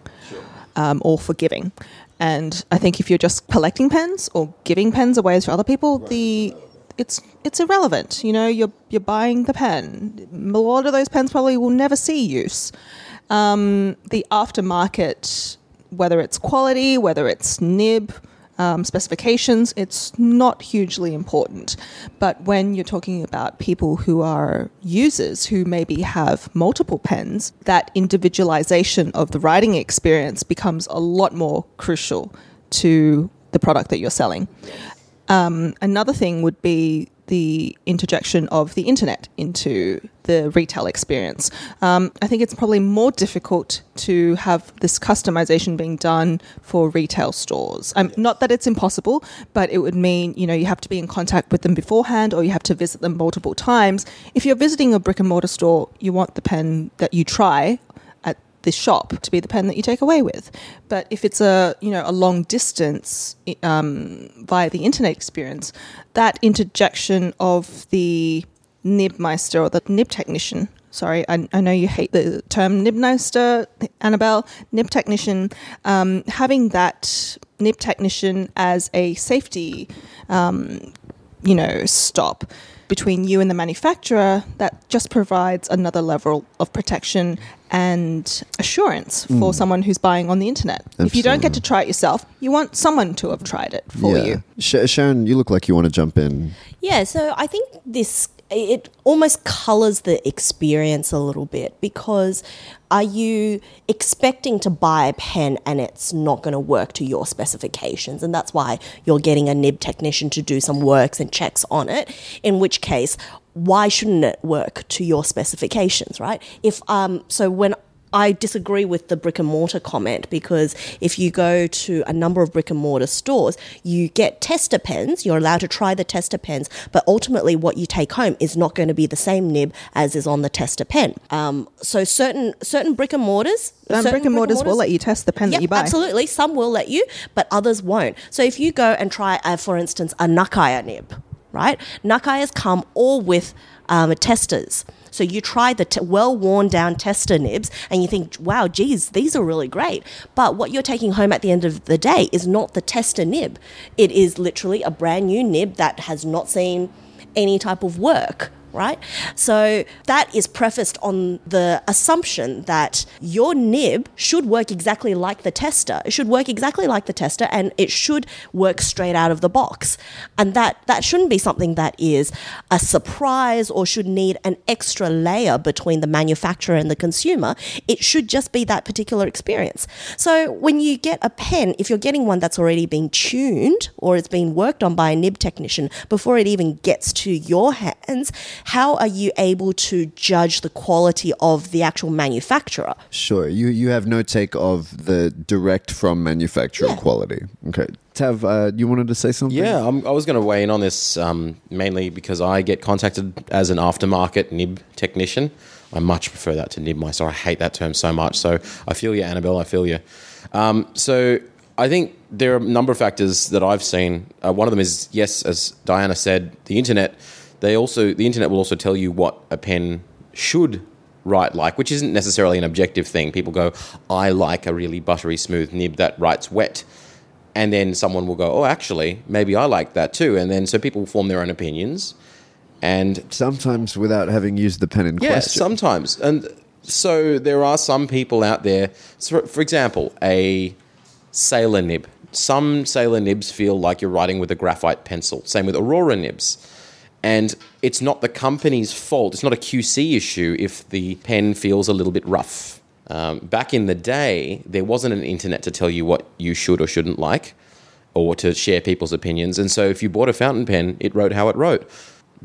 um, or for giving. And I think if you're just collecting pens or giving pens away to other people, the it's it's irrelevant. You know, you're you're buying the pen. A lot of those pens probably will never see use. Um, the aftermarket, whether it's quality, whether it's nib. Um, specifications, it's not hugely important. But when you're talking about people who are users who maybe have multiple pens, that individualization of the writing experience becomes a lot more crucial to the product that you're selling. Um, another thing would be the interjection of the internet into the retail experience. Um, I think it's probably more difficult to have this customization being done for retail stores. Um, not that it's impossible, but it would mean you know you have to be in contact with them beforehand, or you have to visit them multiple times. If you're visiting a brick and mortar store, you want the pen that you try this shop to be the pen that you take away with. But if it's a you know a long distance um, via the internet experience, that interjection of the nibmeister or the nib technician. Sorry, I, I know you hate the term nibmeister, Anabelle. Nib technician, um, having that nib technician as a safety um, you know, stop between you and the manufacturer, that just provides another level of protection and assurance for mm. someone who's buying on the internet. If you don't get to try it yourself, you want someone to have tried it for you. Sh- Sharyn, you look like you want to jump in. Yeah, so I think this it almost colors the experience a little bit because are you expecting to buy a pen and it's not going to work to your specifications? And that's why you're getting a nib technician to do some works and checks on it in which case why shouldn't it work to your specifications right? If um so when I disagree with the brick and mortar comment because if you go to a number of brick and mortar stores, you get tester pens. You're allowed to try the tester pens, but ultimately, what you take home is not going to be the same nib as is on the tester pen. Um, so certain certain brick and mortars, Um, brick and mortars will let you test the pen that you buy. absolutely. Some will let you, but others won't. So if you go and try, uh, for instance, a Nakaya nib, right? Nakayas come all with um, testers. So you try the t- well worn down tester nibs and you think, wow, geez, these are really great. But what you're taking home at the end of the day is not the tester nib. It is literally a brand new nib that has not seen any type of work right? So that is prefaced on the assumption that your nib should work exactly like the tester. It should work exactly like the tester and it should work straight out of the box. And that that shouldn't be something that is a surprise or should need an extra layer between the manufacturer and the consumer. It should just be that particular experience. So when you get a pen, if you're getting one that's already been tuned or it's been worked on by a nib technician before it even gets to your hands, how are you able to judge the quality of the actual manufacturer? Sure. You you have no take of the direct from manufacturer Yeah. quality. Okay. Tav, uh, you wanted to say something? Yeah, I'm, I was going to weigh in on this um, mainly because I get contacted as an aftermarket nib technician. I much prefer that to nibmeister. I hate that term so much. So I feel you, Anabelle. I feel you. Um, so I think there are a number of factors that I've seen. Uh, one of them is yes, as Diana said, the internet. They also the internet will also tell you what a pen should write like, which isn't necessarily an objective thing. People go, I like a really buttery smooth nib that writes wet and then someone will go, "Oh, actually, maybe I like that too." And then so people form their own opinions, and Sometimes without having used the pen in yeah, question. sometimes. And so there are some people out there. So for, for example, a sailor nib. Some sailor nibs feel like you're writing with a graphite pencil. Same with Aurora nibs. And it's not the company's fault. It's not a QC issue if the pen feels a little bit rough. Um, back in the day, there wasn't an internet to tell you what you should or shouldn't like or to share people's opinions. And so if you bought a fountain pen, it wrote how it wrote.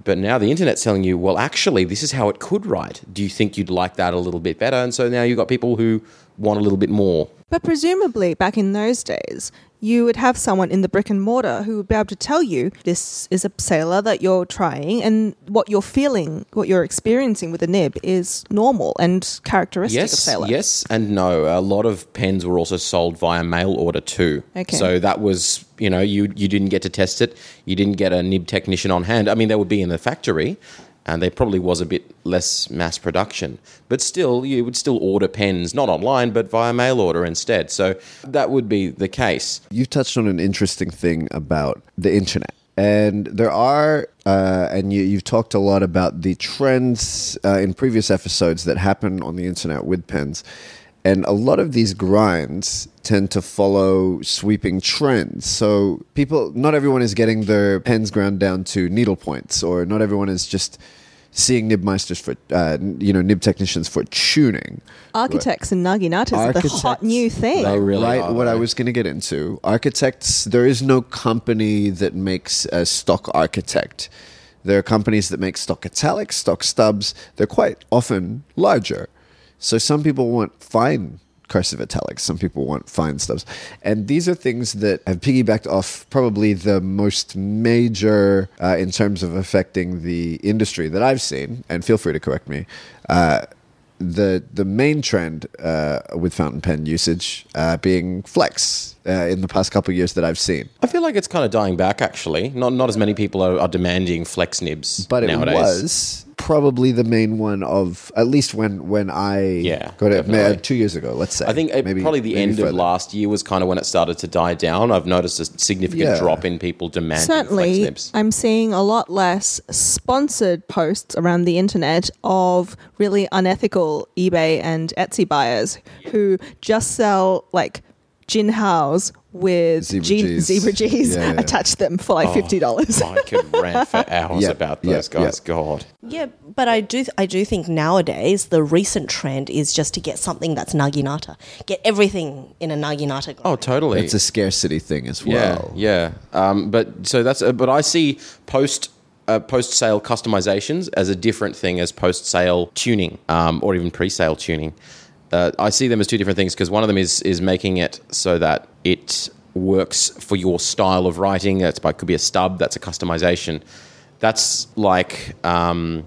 But now the internet's telling you, well, actually, this is how it could write. Do you think you'd like that a little bit better? And so now you've got people who want a little bit more But presumably, back in those days, you would have someone in the brick and mortar who would be able to tell you this is a sailor that you're trying, and what you're feeling, what you're experiencing with a nib is normal and characteristic of Yes, sailor. yes, and no. A lot of pens were also sold via mail order too. Okay. So that was, you know, you you didn't get to test it. You didn't get a nib technician on hand. I mean, they would be in the factory, and there probably was a bit less mass production. But still, you would still order pens not online, but via mail order instead. So that would be the case. You touched on an interesting thing about the internet. And there are, uh, and you, you've talked a lot about the trends uh, in previous episodes that happen on the internet with pens. And a lot of these grinds tend to follow sweeping trends. So people, not everyone is getting their pens ground down to needle points, or not everyone is just seeing Nibmeisters for, uh, you know, nib technicians for tuning. Architects and naginatas are the hot new thing. They really right are, what I was going to get into. Architects, there is no company that makes a stock architect. There are companies that make stock italics, stock stubs. They're quite often larger. So some people want fine cursive italics, some people want fine stubs. And these are things that have piggybacked off probably the most major uh, in terms of affecting the industry that I've seen. And feel free to correct me. Uh, the the main trend uh, with fountain pen usage uh, being flex uh, in the past couple of years that I've seen, I feel like it's kind of dying back. Actually, not not as many people are, are demanding flex nibs but it nowadays. was probably the main one of at least when when I Yeah, got it definitely. uh, two years ago. Let's say I think it, Maybe- probably the maybe end further. of last year was kind of when it started to die down. I've noticed a significant Yeah. drop in people demanding Certainly, flex. I'm seeing a lot less sponsored posts around the internet of really unethical eBay and Etsy buyers who just sell like Jinhaos with Zebra gin- Gs. zebra G's Yeah, yeah. attached them for like fifty dollars. I could rant for hours Yeah, about yeah, those guys. yeah. God. Yeah, but I do I do think nowadays the recent trend is just to get something that's naginata. Get everything in a naginata. Oh, totally. It's a scarcity thing as yeah, well. yeah. Um, but so that's. Uh, but I see post. Uh, post-sale customizations as a different thing as post-sale tuning um, or even pre-sale tuning. Uh, I see them as two different things because one of them is is making it so that it works for your style of writing. That's by could be a stub. That's a customization. That's like um,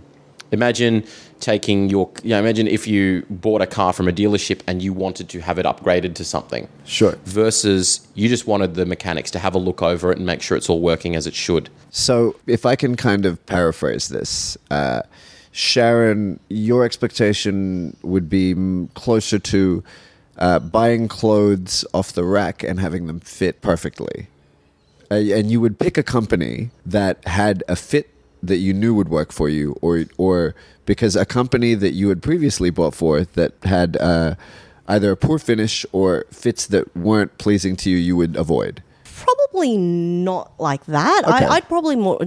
imagine taking your. Yeah, imagine if you bought a car from a dealership and you wanted to have it upgraded to something Sure. versus you just wanted the mechanics to have a look over it and make sure it's all working as it should. So, if I can kind of paraphrase this, uh, Sharyn, your expectation would be closer to uh, buying clothes off the rack and having them fit perfectly. Uh, and you would pick a company that had a fit that you knew would work for you, or or because a company that you had previously bought for that had uh, either a poor finish or fits that weren't pleasing to you, you would avoid. Probably not like that. Okay. I, I'd probably more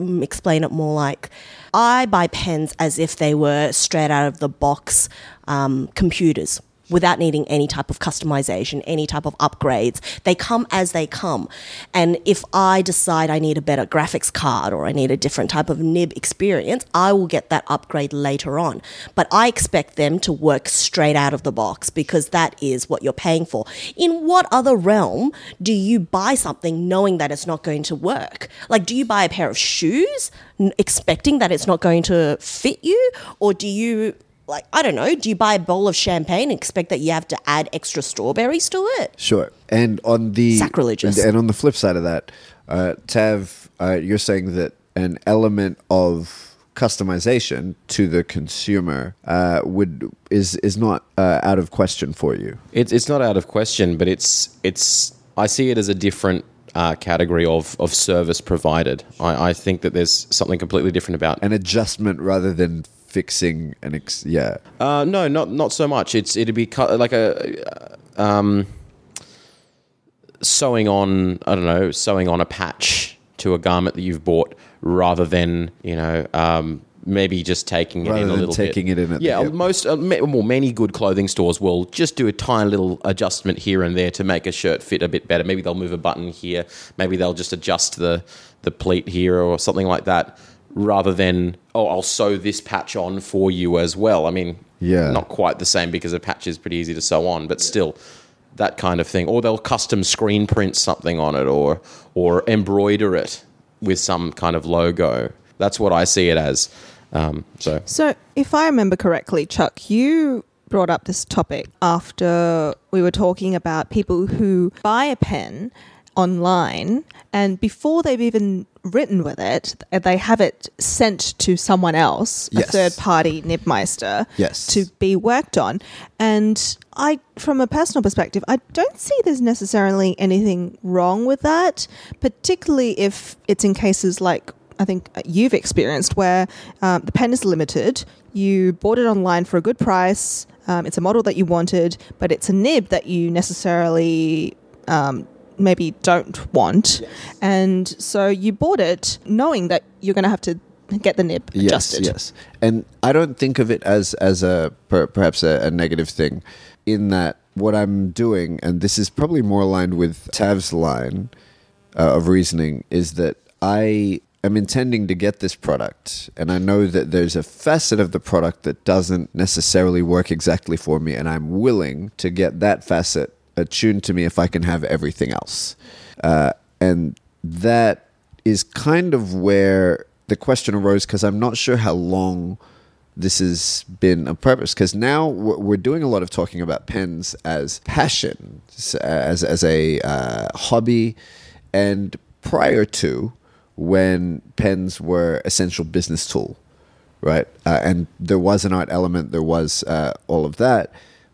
mm, explain it more like I buy pens as if they were straight out of the box um, computers. Without needing any type of customization, any type of upgrades. They come as they come. And if I decide I need a better graphics card or I need a different type of nib experience, I will get that upgrade later on. But I expect them to work straight out of the box because that is what you're paying for. In what other realm do you buy something knowing that it's not going to work? Like, do you buy a pair of shoes expecting that it's not going to fit you? Or do you, like, I don't know, do you buy a bowl of champagne and expect that you have to add extra strawberries to it? Sure. And on the Sacrilegious. And, and on the flip side of that, uh, Tav, uh, you're saying that an element of customization to the consumer uh, would is is not uh, out of question for you. It's it's not out of question, but it's it's I see it as a different uh, category of of service provided. I, I think that there's something completely different about. An adjustment rather than fixing an ex- yeah. Uh, no, not not so much. It's it'd be cut like a uh, um, sewing on. I don't know, sewing on a patch to a garment that you've bought, rather than you know. Um, Maybe just taking it Rather in a little taking bit. it in the yeah, hip. most uh, well, many good clothing stores will just do a tiny little adjustment here and there to make a shirt fit a bit better. Maybe they'll move a button here. Maybe they'll just adjust the the pleat here or something like that, rather than oh, I'll sew this patch on for you as well. I mean, Yeah. not quite the same because a patch is pretty easy to sew on, but still, that kind of thing, or they'll custom screen print something on it, or or embroider it with some kind of logo. That's what I see it as. Um, so So, if I remember correctly, Chuck, you brought up this topic after we were talking about people who buy a pen online and before they've even written with it, they have it sent to someone else, Yes. a third party Nibmeister, Yes. to be worked on. And I, from a personal perspective, I don't see there's necessarily anything wrong with that, particularly if it's in cases like I think you've experienced where um, the pen is limited. You bought it online for a good price. Um, it's a model that you wanted, but it's a nib that you necessarily um, maybe don't want. And so you bought it knowing that you're going to have to get the nib adjusted. Yes, yes. And I don't think of it as as a per, perhaps a, a negative thing, in that what I'm doing, and this is probably more aligned with Tav's line uh, of reasoning, is that I am intending to get this product, and I know that there's a facet of the product that doesn't necessarily work exactly for me, and I'm willing to get that facet attuned to me if I can have everything else. Uh, and that is kind of where the question arose because I'm not sure how long this has been a purpose because now we're doing a lot of talking about pens as passion, as as a uh, hobby, and prior to when pens were essential business tool, right? Uh, and there was an art element, there was uh, all of that,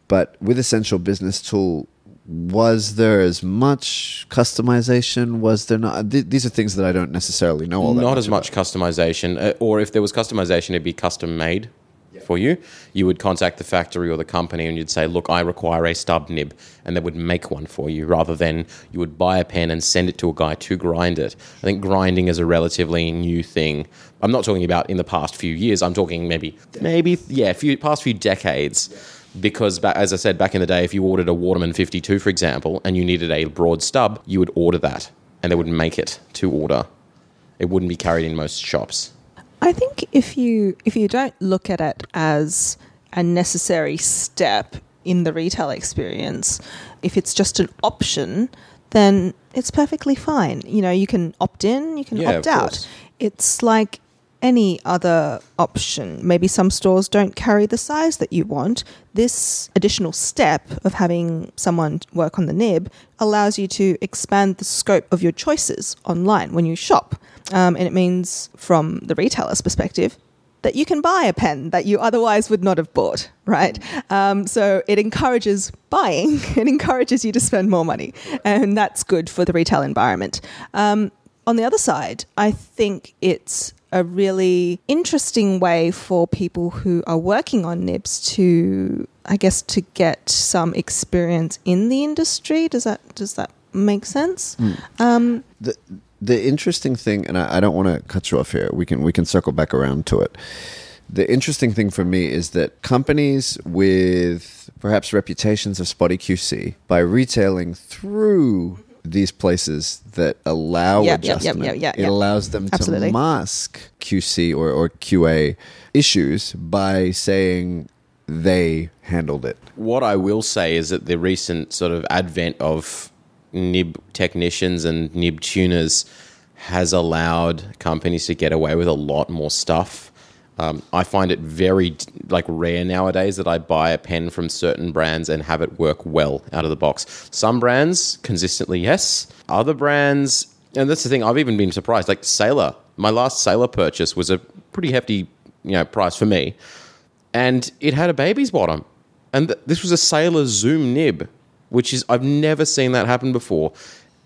but with essential business tool. Was there as much customization? Was there not? Th- these are things that I don't necessarily know all that not much as much customization, uh, or if there was customization, it'd be custom made for you. You would contact the factory or the company and you'd say, "Look, I require a stub nib," and they would make one for you, rather than you would buy a pen and send it to a guy to grind it. I think grinding is a relatively new thing. I'm not talking about in the past few years. I'm talking maybe, maybe yeah, few past few decades. Because, as I said, back in the day, if you ordered a Waterman 52, for example, and you needed a broad stub, you would order that, and they would make it to order. It wouldn't be carried in most shops. I think if you if you don't look at it as a necessary step in the retail experience, if it's just an option, then it's perfectly fine. You know, you can opt in, you can Yeah, opt out. course. It's like any other option. Maybe some stores don't carry the size that you want. This additional step of having someone work on the nib allows you to expand the scope of your choices online when you shop. Um, and it means, from the retailer's perspective, that you can buy a pen that you otherwise would not have bought, right? Um, so it encourages buying, it encourages you to spend more money, and that's good for the retail environment. Um, on the other side, I think it's a really interesting way for people who are working on nibs to, I guess, to get some experience in the industry. Does that does that make sense? Um, the the interesting thing, and I, I don't want to cut you off here. We can we can circle back around to it. The interesting thing for me is that companies with perhaps reputations of spotty QC by retailing through these places that allow Yep, yep, yep, adjustment, yep, yep, it yep. allows them Absolutely. to mask QC or, or QA issues by saying they handled it. What I will say is that the recent sort of advent of nib technicians and nib tuners has allowed companies to get away with a lot more stuff. Um, I find it very like rare nowadays that I buy a pen from certain brands and have it work well out of the box. Some brands consistently yes, other brands, and that's the thing. I've even been surprised. Like Sailor, my last Sailor purchase was a pretty hefty, you know, price for me and it had a baby's bottom. And th- this was a Sailor Zoom nib, which is I've never seen that happen before.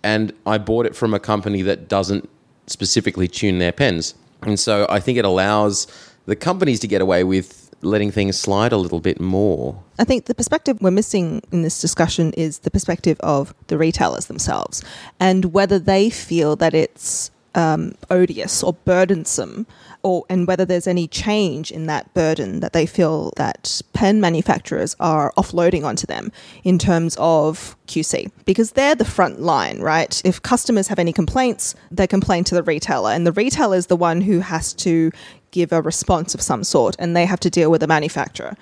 And I bought it from a company that doesn't specifically tune their pens. And so I think it allows the companies to get away with letting things slide a little bit more. I think the perspective we're missing in this discussion is the perspective of the retailers themselves and whether they feel that it's um, odious or burdensome or and whether there's any change in that burden that they feel that pen manufacturers are offloading onto them in terms of QC because they're the front line, right? If customers have any complaints, they complain to the retailer and the retailer is the one who has to give a response of some sort and they have to deal with the manufacturer.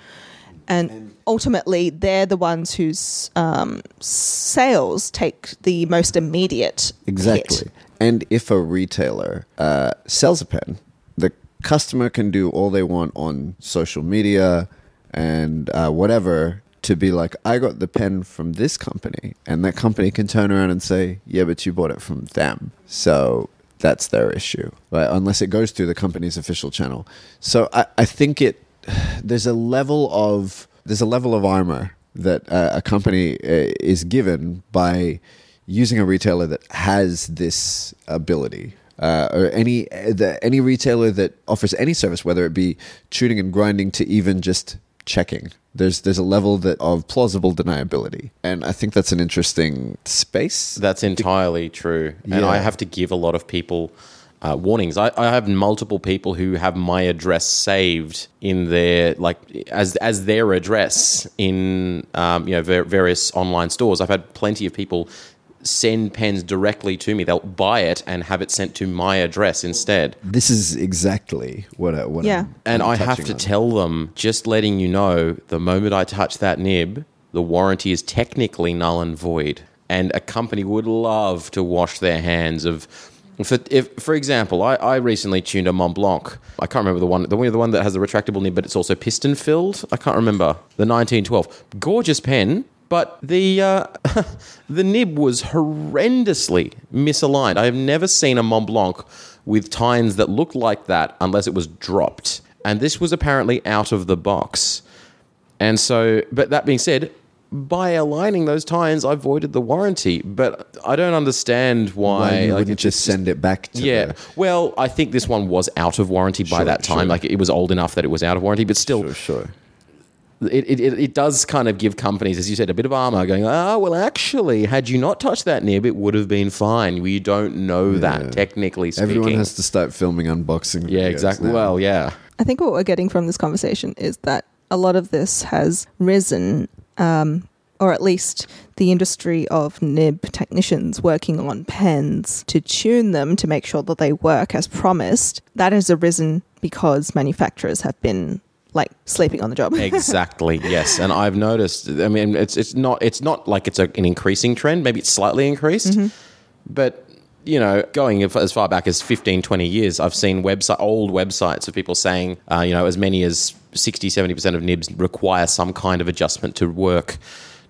and ultimately they're the ones whose um, sales take the most immediate hit. Exactly. And if a retailer uh, sells a pen, the customer can do all they want on social media and uh, whatever to be like, I got the pen from this company. And that company can turn around and say, yeah, but you bought it from them. So that's their issue, right? Unless it goes through the company's official channel. So I, I think it, there's a level of, there's a level of armor that uh, a company uh, is given by using a retailer that has this ability. Uh, or any the, any retailer that offers any service, whether it be tuning and grinding to even just checking. There's there's a level that of plausible deniability, and I think that's an interesting space. That's entirely true. And Yeah. I have to give a lot of people uh, warnings. I, I have multiple people who have my address saved in their like as as their address in um, you know ver- various online stores. I've had plenty of people send pens directly to me. They'll buy it and have it sent to my address instead. This is exactly what I, what Yeah. I'm, And I'm I have to on. tell them, just letting you know, the moment I touch that nib, the warranty is technically null and void. And a company would love to wash their hands of. For, if, for example, I, I recently tuned a Montblanc. I can't remember the one, the one, the one that has the retractable nib, but it's also piston filled. I can't remember the 1912. Gorgeous pen, but the uh, the nib was horrendously misaligned. I have never seen a Montblanc with tines that looked like that unless it was dropped. And this was apparently out of the box. And so, but that being said, by aligning those tines, I voided the warranty. But I don't understand why. Why you like, wouldn't it's just send it back to yeah. the- Well, I think this one was out of warranty by Sure, that time. sure. Like it was old enough that it was out of warranty, but still, Sure, sure. It, it, it it does kind of give companies, as you said, a bit of armor going, ah, well, actually, had you not touched that nib, it would have been fine. We don't know Yeah. that, technically speaking. Everyone has to start filming unboxing. yeah, exactly. now. Well, yeah. I think what we're getting from this conversation is that a lot of this has risen, um, or at least the industry of nib technicians working on pens to tune them to make sure that they work as promised. That has arisen because manufacturers have been like sleeping on the job. exactly yes. And i've noticed i mean it's it's not it's not like it's a, an increasing trend maybe it's slightly increased but you know going as far back as 15 20 years i've seen website old websites of people saying uh, you know as many as 60 70% of nibs require some kind of adjustment to work.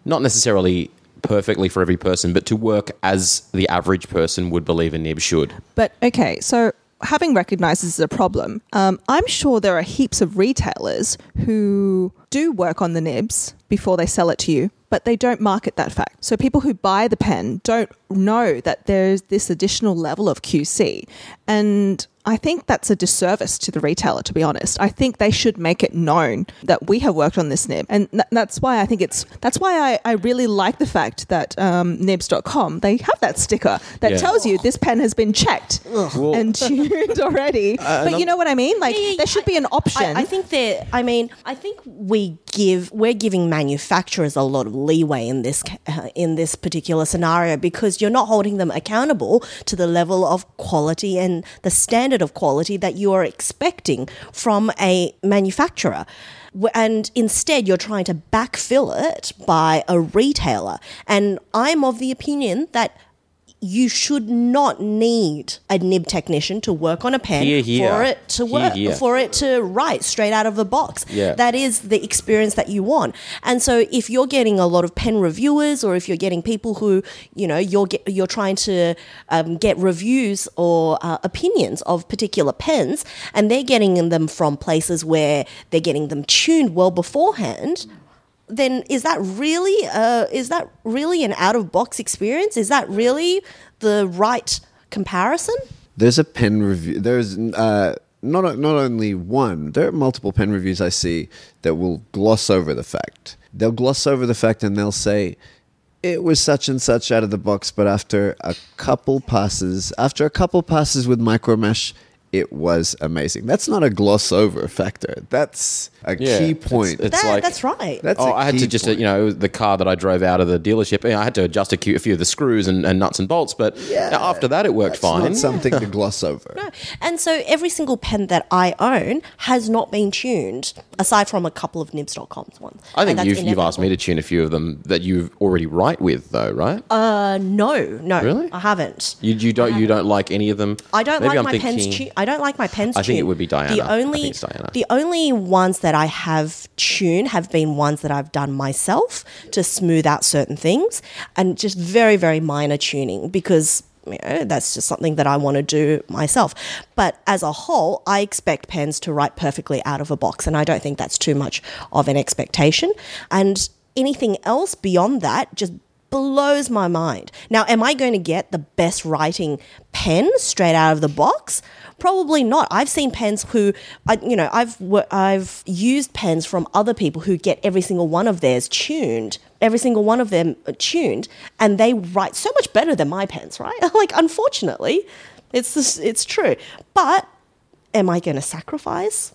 Not necessarily perfectly for every person but to work as the average person would believe a nib should. But okay, so having recognized this as a problem, um, I'm sure there are heaps of retailers who do work on the nibs before they sell it to you, but they don't market that fact. So people who buy the pen don't know that there's this additional level of QC. And I think that's a disservice to the retailer, to be honest. I think they should make it known that we have worked on this nib. And th- that's why I think it's, that's why I, I really like the fact that um, nibs.com, they have that sticker that Yeah. tells you this pen has been checked and tuned already. but you know what I mean? Like, Yeah, yeah, there should be an option. I, I think that I mean I think we give we're giving manufacturers a lot of leeway in this uh, in this particular scenario because you're not holding them accountable to the level of quality and the standard of quality that you are expecting from a manufacturer. And instead, you're trying to backfill it by a retailer. And I'm of the opinion that you should not need a nib technician to work on a pen Hear, hear. for it to work hear. for it to write straight out of the box. Yeah. That is the experience that you want. And so if you're getting a lot of pen reviewers or if you're getting people who, you know, you're get, you're trying to um, get reviews or uh, opinions of particular pens and they're getting them from places where they're getting them tuned well beforehand, then is that really uh, is that really an out of box experience? Is that really the right comparison? There's a pen review. There's uh, not not only one. There are multiple pen reviews I see that will gloss over the fact. They'll gloss over the fact and they'll say it was such and such out of the box, but after a couple passes, after a couple passes with micro mesh, it was amazing. That's not a gloss over factor. That's a Yeah, key point. it's- That- like- that's right. That's oh, a I had key to just, uh, point. you know, the car that I drove out of the dealership, you know, I had to adjust a few, of the screws and, and nuts and bolts, but after that, it worked fine. It's not something to gloss over. No. And so every single pen that I own has not been tuned, aside from a couple of nibs.com's ones. I think you've, you've asked me to tune a few of them that you already write with, though, right? Uh, no, no, Really? I haven't. you, you don't you don't like any of them. I don't Maybe like I'm my thinking- pens. Tu- I don't like my pens. I think it would be Diana. The I only, think it's Diana. the only ones that I have tuned have been ones that I've done myself to smooth out certain things, and just very, very minor tuning because. You know, that's just something that I want to do myself. But as a whole, I expect pens to write perfectly out of a box, and I don't think that's too much of an expectation. And anything else beyond that just blows my mind. Now, am I going to get the best writing pen straight out of the box? Probably not. I've seen pens who, I, you know, I've I've used pens from other people who get every single one of theirs tuned, every single one of them uh, tuned, and they write so much better than my pens, right? like, unfortunately, it's it's true. But am I going to sacrifice?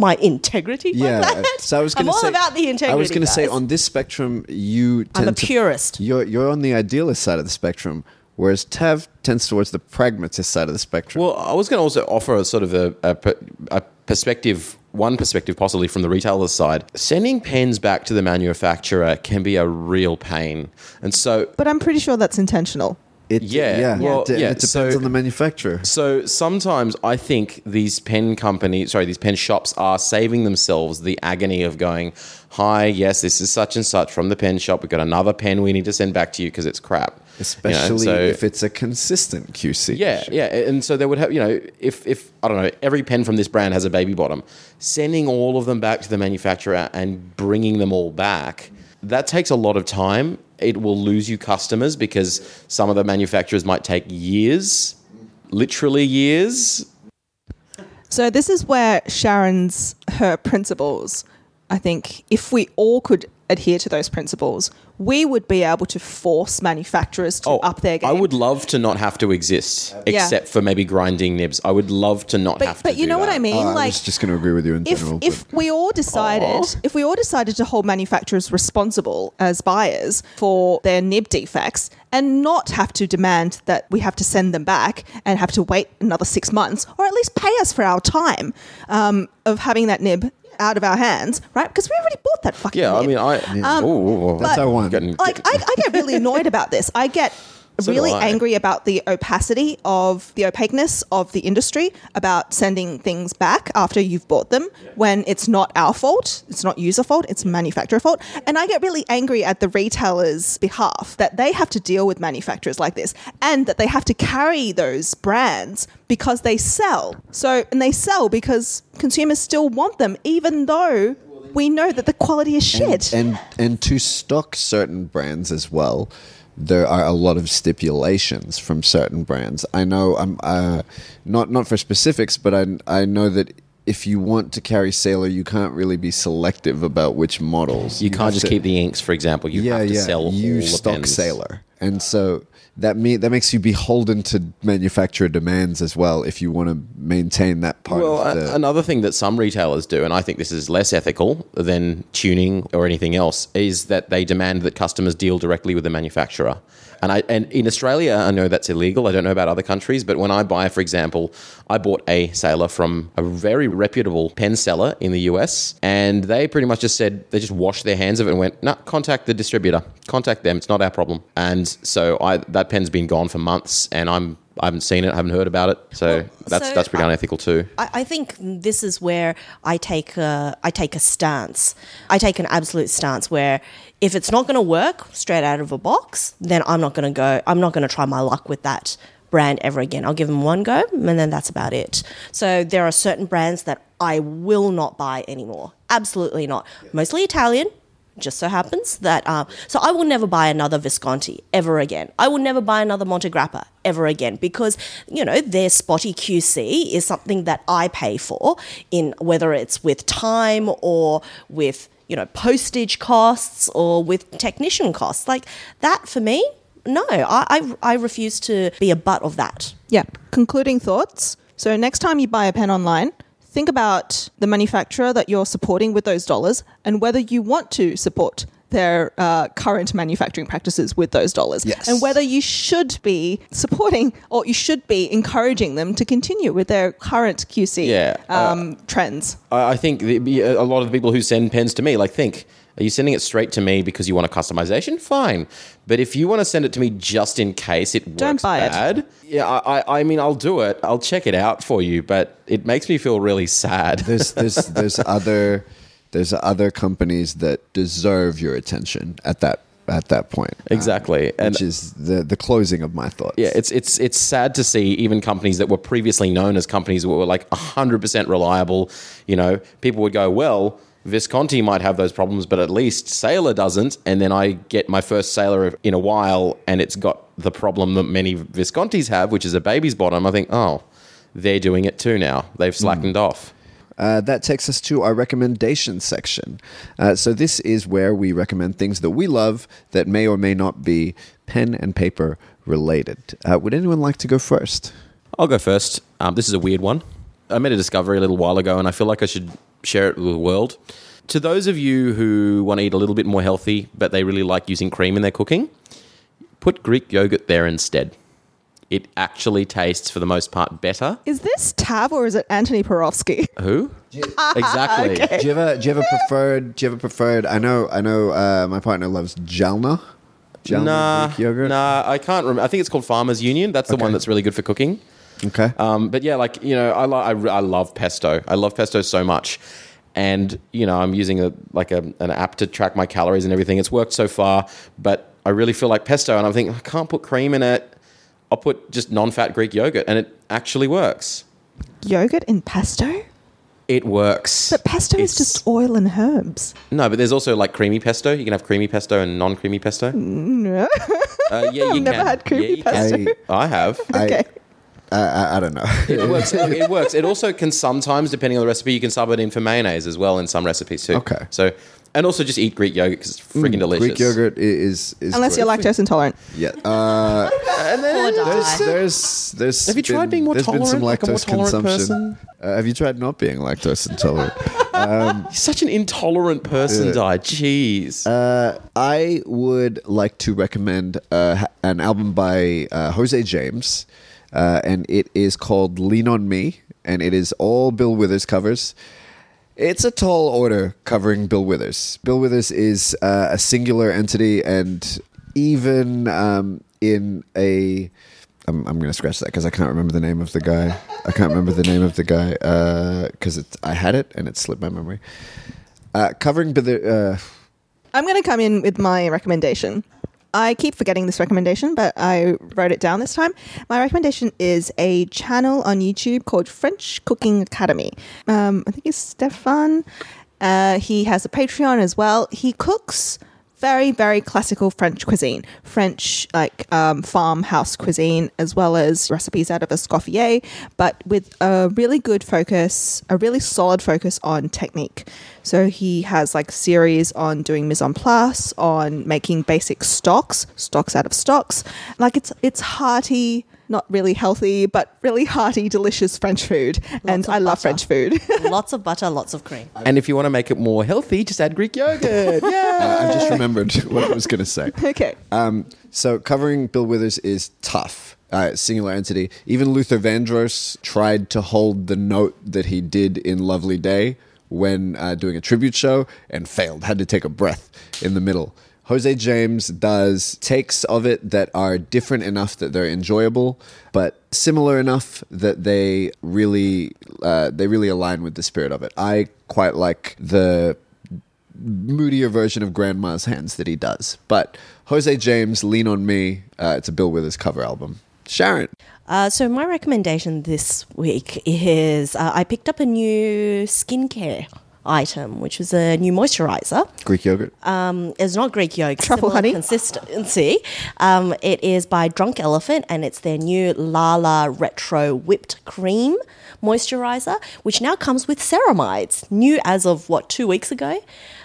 My integrity, like Yeah, that? so I was going I'm to all say about the integrity. I was going to say on this spectrum, you tend I'm a to- purist. You're you're on the idealist side of the spectrum, whereas Tav tends towards the pragmatist side of the spectrum. Well, I was going to also offer a sort of a, a, a perspective, one perspective possibly from the retailer's side. Sending pens back to the manufacturer can be a real pain. And so, But I'm pretty sure that's intentional. It, yeah, yeah, well, it, it yeah, depends so- on the manufacturer. so sometimes I think these pen companies, sorry, these pen shops are saving themselves the agony of going, "Hi, yes, this is such and such from the pen shop. We've got another pen we need to send back to you because it's crap." You know, Especially so- if it's a consistent QC. Yeah, yeah, and so they would have, you know, if if I don't know, every pen from this brand has a baby bottom, sending all of them back to the manufacturer and bringing them all back, that takes a lot of time. It will lose you customers because some of the manufacturers might take years, literally years. So this is where Sharyn's her principles. I think if we all could adhere to those principles, we would be able to force manufacturers to up their game. Oh, I would love to not have to exist, Yeah. except for maybe grinding nibs. I would love to not but, have to. but you do know what. I mean? Uh, I like was just going to agree with you in if general. if but- we all decided Aw. if we all decided to hold manufacturers responsible as buyers for their nib defects and not have to demand that we have to send them back and have to wait another six months or at least pay us for our time um, of having that nib out of our hands, right? Because we already bought that fucking Yeah, I mean, I. Um, ooh, That's but- our one. getting- like I, I get really annoyed about this. I get So really angry about the opacity of the opaqueness of the industry about sending things back after you've bought them when it's not our fault, it's not user fault, it's manufacturer fault. And I get really angry at the retailers' behalf that they have to deal with manufacturers like this and that they have to carry those brands because they sell. So and they sell because consumers still want them even though we know that the quality is shit. And, and and to stock certain brands as well, there are a lot of stipulations from certain brands. I know I'm uh, not not for specifics, but I I know that if you want to carry Sailor, you can't really be selective about which models. You can't just to- keep the inks, for example. You have to sell you all the stock. Sailor, and so that me that makes you beholden to manufacturer demands as well. If you want to maintain that part Well, of the another thing that some retailers do, and I think this is less ethical than tuning or anything else, is that they demand that customers deal directly with the manufacturer. And I and in Australia, I know that's illegal. I don't know about other countries, but when I buy, for example, I bought a sailor from a very reputable pen seller in the US, and they pretty much just said they just washed their hands of it and went, "No, contact the distributor, contact them. It's not our problem." And so I that pen's been gone for months, and I'm I haven't seen it, I haven't heard about it, so that's so that's pretty I- unethical too. I, I think this is where I take a, I take a stance. I take an absolute stance where if it's not going to work straight out of a box, then I'm not going to go. I'm not going to try my luck with that brand ever again. I'll give them one go, and then that's about it. So there are certain brands that I will not buy anymore. Absolutely not. Mostly Italian. Just so happens that uh, so I will never buy another Visconti ever again. I will never buy another Montegrappa ever again because you know their spotty QC is something that I pay for in whether it's with time or with you know postage costs or with technician costs like that for me. No, I I, I refuse to be a butt of that. Yeah. Concluding thoughts. So next time you buy a pen online, think about the manufacturer that you're supporting with those dollars and whether you want to support their uh, current manufacturing practices with those dollars. Yes. And whether you should be supporting or you should be encouraging them to continue with their current QC Yeah, uh, um, trends. I I think the, a lot of the people who send pens to me, like, think, are you sending it straight to me because you want a customization? Fine. But if you want to send it to me just in case it Don't works buy it. yeah, I, I- I mean, I'll do it. I'll check it out for you, but it makes me feel really sad. There's there's there's other there's other companies that deserve your attention at that at that point. Uh, exactly. And- which is the the closing of my thoughts. Yeah, it's it's it's sad to see even companies that were previously known as companies that were like hundred percent reliable. You know, people would go, well, Visconti might have those problems, but at least Sailor doesn't. And then I get my first Sailor in a while, and it's got the problem that many Viscontis have, which is a baby's bottom. I think, oh, they're doing it too now. They've hmm. slackened off. Uh, that takes us to our recommendation section. Uh, so this is where we recommend things that we love that may or may not be pen and paper related. Uh, would anyone like to go first? I'll go first. Um, this is a weird one. I made a discovery a little while ago, and I feel like I should share it with the world. To those of you who want to eat a little bit more healthy, but they really like using cream in their cooking, put Greek yogurt there instead. It actually tastes, for the most part, better. Is this Tav or is it Anthony Porofsky? Who? exactly. Do you ever do you ever preferred? Do you ever preferred? I know I know. Uh, my partner loves Jalna. Jalna Nah, Greek yogurt. nah, I can't remember. I think it's called Farmers Union. That's the Okay. one that's really good for cooking. Okay. Um, but yeah, like you know, I, lo- I I love pesto. I love pesto so much, and you know, I'm using a like a, an app to track my calories and everything. It's worked so far, but I really feel like pesto, and I'm thinking I can't put cream in it. I'll put just non-fat Greek yogurt, and it actually works. Yogurt in pesto? It works. But pesto is just oil and herbs. no, but there's also like creamy pesto. You can have creamy pesto and non-creamy pesto. No. Uh, yeah, you I've never had creamy yeah, pesto. I have. Okay. I, I, I don't know. It works. Look, it works. It also can sometimes, depending on the recipe, you can sub it in for mayonnaise as well in some recipes too. Okay. So, and also just eat Greek yogurt because it's freaking delicious. Greek yogurt i- is is Unless you're great. lactose intolerant. Yeah. Uh, And then, Poor there's, there's, there's. Have you tried been- being more there's been some tolerant, like a more lactose tolerant consumption. Uh, have you tried not being lactose intolerant? You're such an intolerant person, Yeah. Di. Jeez. Uh, I would like to recommend uh, ha- an album by uh, Jose James, uh, and it is called "Lean on Me," and it is all Bill Withers covers. It's a tall order covering Bill Withers. Bill Withers is uh, a singular entity, and even um, in a I'm, I'm going to scratch that because I can't remember the name of the guy. I can't remember the name of the guy because it's I had it and it slipped my memory. Uh, covering Bill. Uh, I'm going to come in with my recommendation. I keep forgetting this recommendation, but I wrote it down this time. My recommendation is a channel on YouTube called French Cooking Academy. Um, I think it's Stefan. Uh, he has a Patreon as well. He cooks very, very classical French cuisine, French like um, farmhouse cuisine, as well as recipes out of Escoffier, but with a really good focus, a really solid focus on technique. So he has like series on doing mise en place, on making basic stocks, stocks out of stocks. Like it's it's hearty, not really healthy, but really hearty, delicious French food, and of I love butter. French food. lots of butter, lots of cream. and if you want to make it more healthy, just add Greek yogurt. yeah. I just remembered what I was going to say. okay. Um, so covering Bill Withers is tough. Uh, singular entity. Even Luther Vandross tried to hold the note that he did in Lovely Day when uh, doing a tribute show and failed. Had to take a breath in the middle. Jose James does takes of it that are different enough that they're enjoyable, but similar enough that they really uh, they really align with the spirit of it. I quite like the moodier version of Grandma's Hands that he does. But Jose James, Lean on Me, uh, it's a Bill Withers cover album. Sharyn, Uh, so my recommendation this week is uh, I picked up a new skincare item, which was a new moisturizer. Greek yogurt. Um, it's not Greek yogurt. Truffle honey? consistency. Um, it is by Drunk Elephant, and it's their new Lala Retro Whipped Cream moisturizer, which now comes with ceramides, new as of what two weeks ago.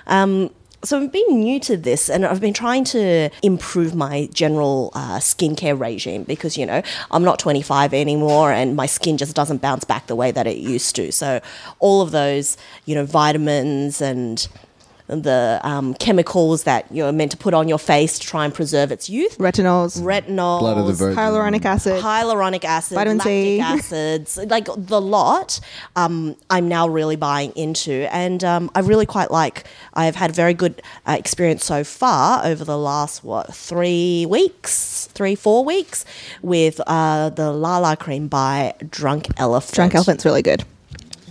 Um, so I've been new to this, and I've been trying to improve my general uh, skincare regime because you know I'm not 25 anymore, and my skin just doesn't bounce back the way that it used to. So all of those, you know, vitamins and the um, chemicals that you're meant to put on your face to try and preserve its youth, Retinols, retinol, Blood of the virgin. hyaluronic acid. hyaluronic acid, Vitamin C. lactic acids, like the lot. Um, I'm now really buying into, and um, I really quite like. I've had very good uh, experience so far over the last what three weeks, three four weeks with uh, the Lala cream by Drunk Elephant. Drunk Elephant's really good.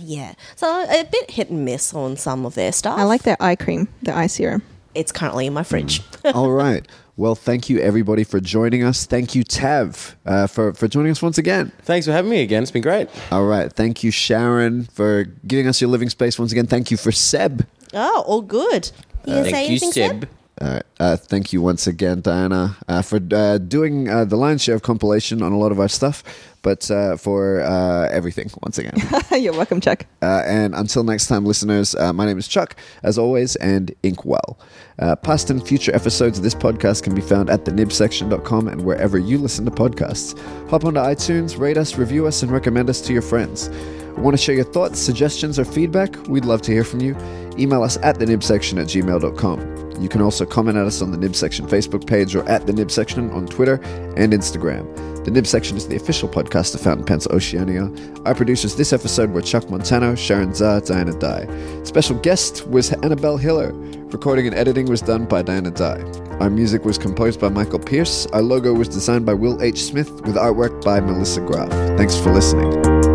Yeah. So a bit hit and miss on some of their stuff. I like their eye cream, the eye serum. It's currently in my fridge. All right. Well, thank you everybody for joining us. Thank you, Tav, uh, for for joining us once again. Thanks for having me again. It's been great. All right. Thank you, Sharyn, for giving us your living space once again. Thank you for Seb. oh, all good. You gonna say Thank you, anything, Seb. All right. Uh, thank you once again, Diana, uh, for uh, doing uh, the lion's share of compilation on a lot of our stuff, but uh, for uh, everything once again. You're welcome, Chuck. Uh, and until next time, listeners, uh, my name is Chuck, as always, and Inkwell. Uh, past and future episodes of this podcast can be found at thenibsection.com and wherever you listen to podcasts. Hop onto iTunes, rate us, review us, and recommend us to your friends. Want to share your thoughts, suggestions, or feedback? We'd love to hear from you. Email us at thenibsection at gmail.com. You can also comment at us on the Nib Section Facebook page or at the Nib Section on Twitter and Instagram. The Nib Section is the official podcast of Fountain Pens Oceania. Our producers this episode were Chuck Montano, Sharyn Zah, Diana Dye. Special guest was Anabelle Hiller. Recording and editing was done by Diana Dye. Our music was composed by Michael Pierce. Our logo was designed by Will H. Smith with artwork by Melissa Graff. Thanks for listening.